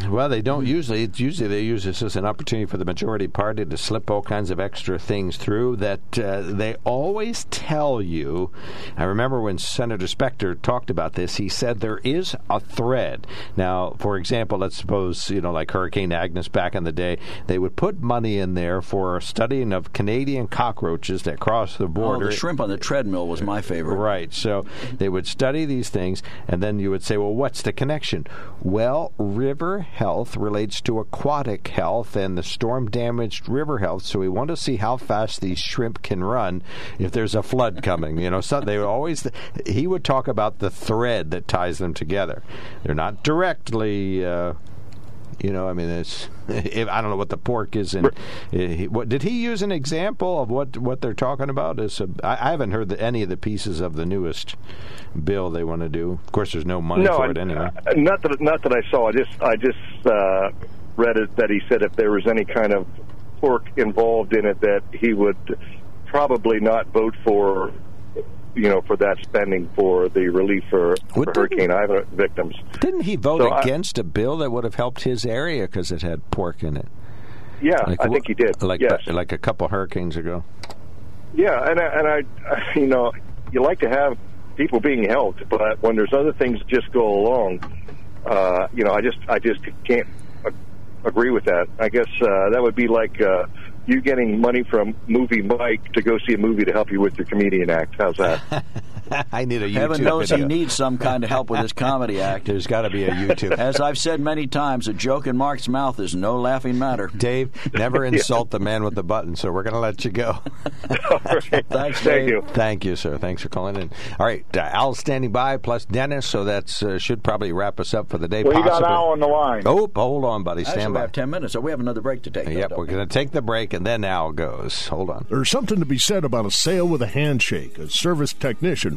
Well, they don't usually. It's usually they use this as an opportunity for the majority party to slip all kinds of extra things through that uh, they always tell you. I remember when Senator Specter talked about this. He said there is a thread. Now, for example, let's suppose you know, like Hurricane Agnes back in the day, they would put money in there for studying of Canadian cockroaches that cross the border. Oh, the shrimp on the treadmill was my favorite. Right. So they would study these things, and then you would say, well, what's the connection? Well, river health relates to aquatic health and the storm damaged river health. So we want to see how fast these shrimp can run if there's a flood coming. You know, so they always he would talk about the thread that ties them together. They're not directly. Uh, you know, I mean, it's I don't know what the pork is. And what did he use an example of what what they're talking about? Is I haven't heard the, any of the pieces of the newest bill they want to do. Of course, there's no money no, for it anyway. Uh, not that not that I saw. I just I just uh, read it that he said if there was any kind of pork involved in it, that he would probably not vote for you know, for that spending for the relief for, for Hurricane Ida victims. Didn't he vote so against I, a bill that would have helped his area because it had pork in it? Yeah, like, I think he did. Like yes. like a couple hurricanes ago. Yeah, and I, and I, you know, you like to have people being helped, but when there's other things that just go along, uh, you know, I just I just can't agree with that. I guess uh, that would be like. Uh, you getting money from Movie Mike to go see a movie to help you with your comedian act. How's that? I need a YouTube Heaven knows video. he needs some kind of help with his comedy act. There's got to be a YouTube. As I've said many times, a joke in Mark's mouth is no laughing matter. Dave, never insult the man with the button, so we're going to let you go. right. Thanks, Thank you. Thank you, sir. Thanks for calling in. All right, uh, Al's standing by, plus Dennis, so that uh, should probably wrap us up for the day. Well, got Al on the line. Oh, hold on, buddy. Stand Actually, by. we have 10 minutes, so we have another break to take. Yep, though, we're going to take the break, and then Al goes. Hold on. There's something to be said about a sale with a handshake. A service technician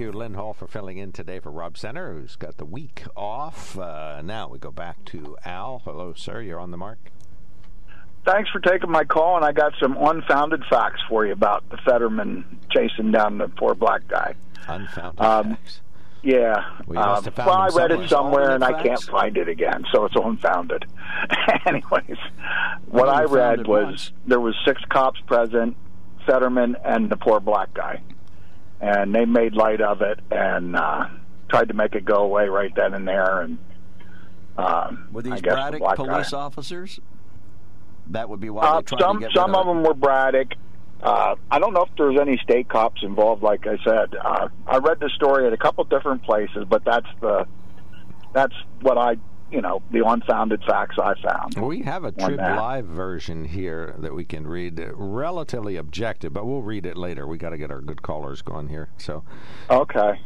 You, Lynn Hall, for filling in today for Rob Center, who's got the week off. Uh, now we go back to Al. Hello, sir. You're on the mark. Thanks for taking my call, and I got some unfounded facts for you about the Fetterman chasing down the poor black guy. Unfounded Um, facts. Yeah. Well, Um, well, I read it somewhere. and I can't find it again, so it's unfounded. Anyways, what Well, I read was once. there was six cops present, Fetterman and the poor black guy, and they made light of it and uh, tried to make it go away right then and there. And um, Were these guess the Braddock police guy, officers? That would be why uh, some to get some rid of them were Braddock. Uh, I don't know if there's any state cops involved. Like I said, uh, I read the story at a couple different places, but that's the that's what I you know the unfounded facts I found. We have a Trib that. Live version here that we can read. Uh, Relatively objective, but we'll read it later. We got to get our good callers going here. So, Okay,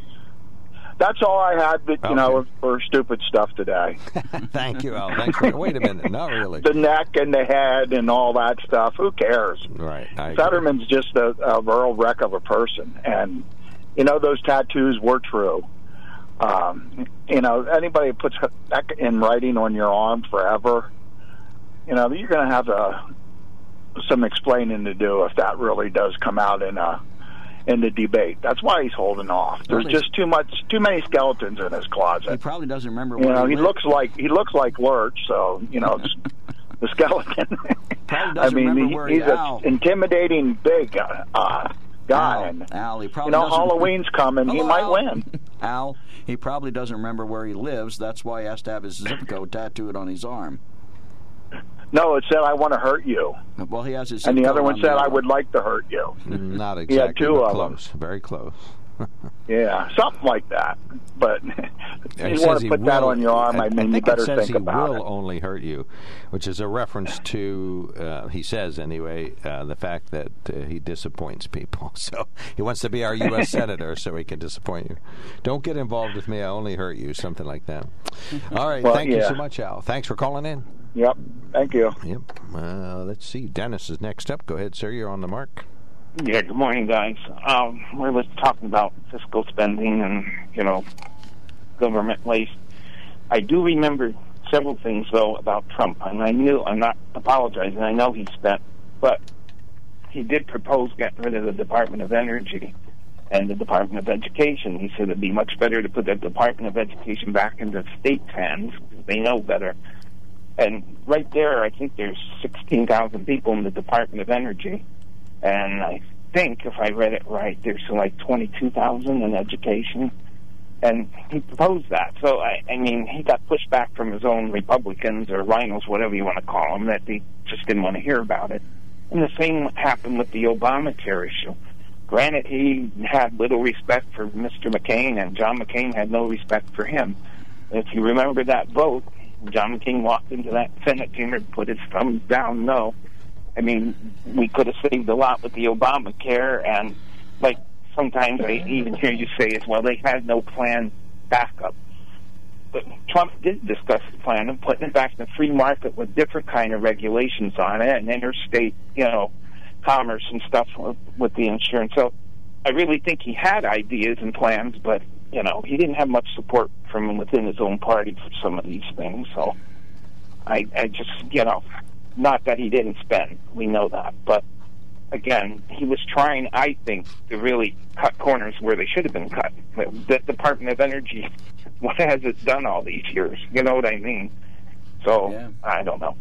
that's all I had. That, you know for stupid stuff today. thank you, Al. Thanks for. Wait a minute. Not really. the neck and the head and all that stuff. Who cares? Right. I agree. Just a, a wreck of a person, and you know those tattoos were true. Um, you know, anybody that puts that in writing on your arm forever, you know, you're going to have a, some explaining to do if that really does come out in a in the debate. That's why he's holding off. There's just too much, too many skeletons in his closet. He probably doesn't remember. You know, he lived. looks like he looks like Lurch, so you know, it's the skeleton. I mean, he- he's an intimidating big uh, uh, guy, Al, and Al, he probably you know Halloween's coming. he might Al. win. Al, he probably doesn't remember where he lives. That's why he has to have his zip code tattooed on his arm. No, it said I want to hurt you, Well, he has his. Zip and the code other one on said I would like to hurt you. Not He had exactly. two but of 'em. close. Very close. Yeah, something like that. But if you want he to put that will- on your arm, I, mean, you think better it says think he will only hurt you, which is a reference to uh, he says anyway uh, the fact that uh, he disappoints people. So he wants to be our U.S. senator, so he can disappoint you. Don't get involved with me. I only hurt you. Something like that. All right. Well, thank you so much, Al. Thanks for calling in. Yep. Thank you. Yep. Uh, let's see. Dennis is next up. Go ahead, sir. You're on the mark. Yeah, good morning, guys. Um, we were talking about fiscal spending and, you know, government waste. I do remember several things, though, about Trump. And I knew, I'm not apologizing, I know he spent, but he did propose getting rid of the Department of Energy and the Department of Education. He said it'd be much better to put the Department of Education back into state's hands because they know better. And right there, I think there's 16,000 people in the Department of Energy and I think if I read it right, there's like 22,000 in education, and he proposed that. So I, I mean, he got pushed back from his own Republicans or RINOs, whatever you want to call them, that they just didn't want to hear about it. And the same happened with the Obamacare issue. Granted, he had little respect for Mr. McCain, and John McCain had no respect for him. If you remember that vote, John McCain walked into that Senate chamber, put his thumbs down, no. I mean, we could have saved a lot with the Obamacare, and like sometimes I even hear you say as well, they had no plan backup. But Trump did discuss the plan of putting it back in the free market with different kind of regulations on it and interstate, you know, commerce and stuff with, the insurance. So I really think he had ideas and plans, but you know, he didn't have much support from within his own party for some of these things. So I, I just, you know, not that he didn't spend, we know that, but again, he was trying, I think, to really cut corners where they should have been cut. The Department of Energy, what has it done all these years? You know what I mean? So Yeah. I don't know.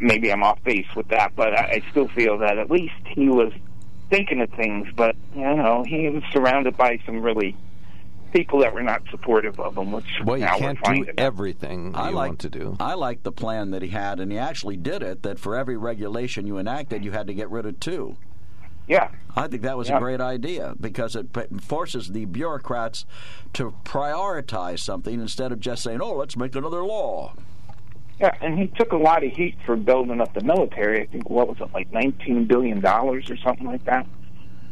Maybe I'm off base with that, but I, I still feel that at least he was thinking of things. But you know, he was surrounded by some really people that were not supportive of him, which Well, you can't do everything I you like want to do. I like the plan that he had, and he actually did it. That for every regulation you enacted, you had to get rid of two. Yeah, I think that was a great idea because it forces the bureaucrats to prioritize something instead of just saying, "Oh, let's make another law." Yeah, and he took a lot of heat for building up the military. I think what was it, like nineteen billion dollars or something like that.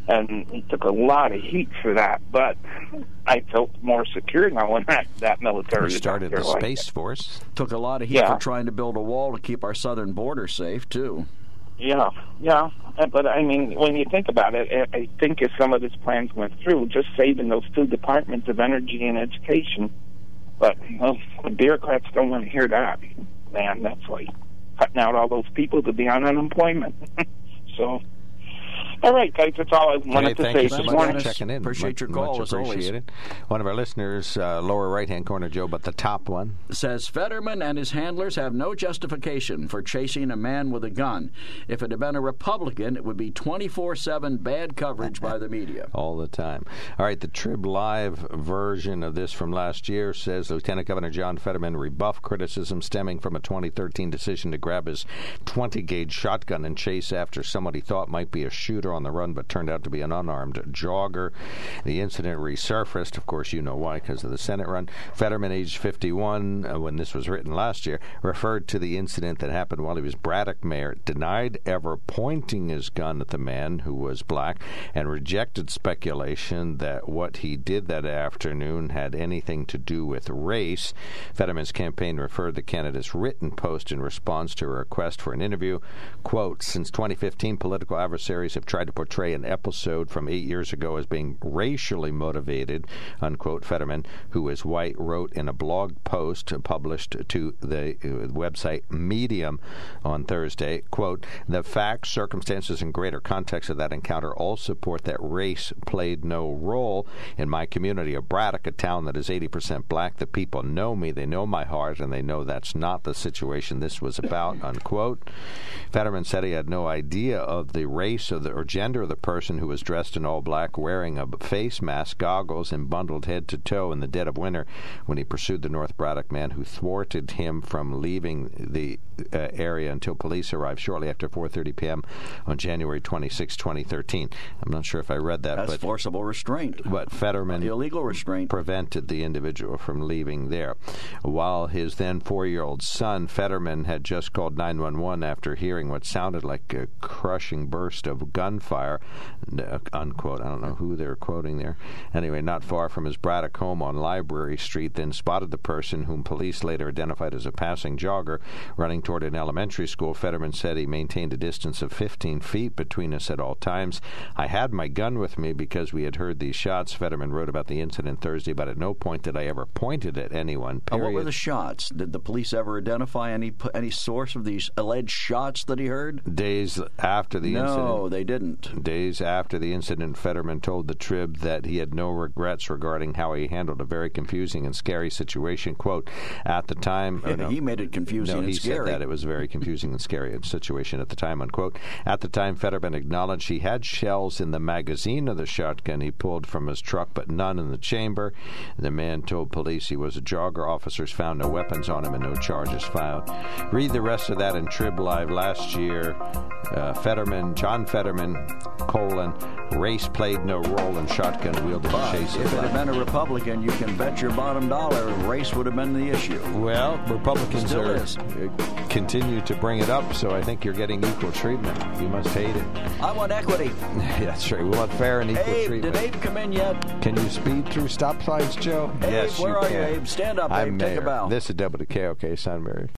And he took a lot of heat for that. But I felt more secure now when that that military We started the there like Space. Force. Took a lot of heat Yeah. for trying to build a wall to keep our southern border safe too. Yeah, yeah. But I mean, when you think about it, I- I think if some of his plans went through, just saving those two departments of energy and education. But well, the bureaucrats don't want to hear that. Man, that's like cutting out all those people to be on unemployment. so, all right, guys, that's all I wanted Hey, to thank say you so much morning. for checking in. Appreciate much, your call, much as always. One of our listeners, uh, lower right hand corner, Joe, but the top one. says Fetterman and his handlers have no justification for chasing a man with a gun. If it had been a Republican, it would be 24 7 bad coverage by the media. all the time. All right, the Trib Live version of this from last year says Lieutenant Governor John Fetterman rebuffed criticism stemming from a 2013 decision to grab his 20 gauge shotgun and chase after someone he thought might be a shooter on the run, but turned out to be an unarmed jogger. The incident resurfaced. Of course, you know why, because of the Senate run. Fetterman, age 51, uh, when this was written last year, referred to the incident that happened while he was Braddock mayor, denied ever pointing his gun at the man who was black, and rejected speculation that what he did that afternoon had anything to do with race. Fetterman's campaign referred the candidate's written post in response to a request for an interview. Quote, since 2015, political adversaries have tried to portray an episode from eight years ago as being racially motivated, unquote. Fetterman, who is white, wrote in a blog post published to the uh, website Medium on Thursday, quote, the facts, circumstances, and greater context of that encounter all support that race played no role in my community of Braddock, a town that is 80% black. The people know me, they know my heart, and they know that's not the situation this was about, unquote. Fetterman said he had no idea of the race of the, or gender of the person who was dressed in all black, wearing a face mask, goggles, and bundled head to toe in the dead of winter when he pursued the North Braddock man who thwarted him from leaving the uh, area until police arrived shortly after 4:30 p.m. on January 26, 2013. I'm not sure if I read that, That's but forcible restraint. but Fetterman Illegal restraint. prevented the individual from leaving there. While his then four year old son, Fetterman, had just called 911 after hearing what sounded like a crushing burst of gunfire, uh, unquote. I don't know who they're quoting there. Anyway, not far from his Braddock home on Library Street, then spotted the person whom police later identified as a passing jogger running toward an elementary school. Fetterman said he maintained a distance of 15 feet between us at all times. I had my gun with me because we had heard these shots. Fetterman wrote about the incident Thursday, but at no point did I ever point it at anyone. Uh, Period. what were the shots? Did the police ever identify any any source of these alleged shots that he heard? Days after the no, incident. they didn't. Days after the incident, Fetterman told the Trib that he had no regrets regarding how he handled a very confusing and scary situation. "Quote: At the time, no, he made it confusing no, and he scary. said that it was a very confusing and scary situation at the time. Unquote. At the time, Fetterman acknowledged he had shells in the magazine of the shotgun he pulled from his truck, but none in the chamber. The man told police he was a jogger. Officers found no weapons on him and no charges filed. Read the rest of that in Trib Live last year. Uh, Fetterman, John Fetterman, colon, race played no role in shotgun wielding chase. if it had been a Republican, you can bet your bottom dollar race would have been the issue. Well, Republicans are uh, continue to bring it up, so I think you're getting equal treatment. You must hate it. I want equity. That's right. We want fair and equal Abe, treatment. did Abe come in yet? Can you speed through stop signs, Joe? Abe, yes, where you are can. you, Abe? Stand up, I'm Abe. Take a bow. This is WKOK Sunbury.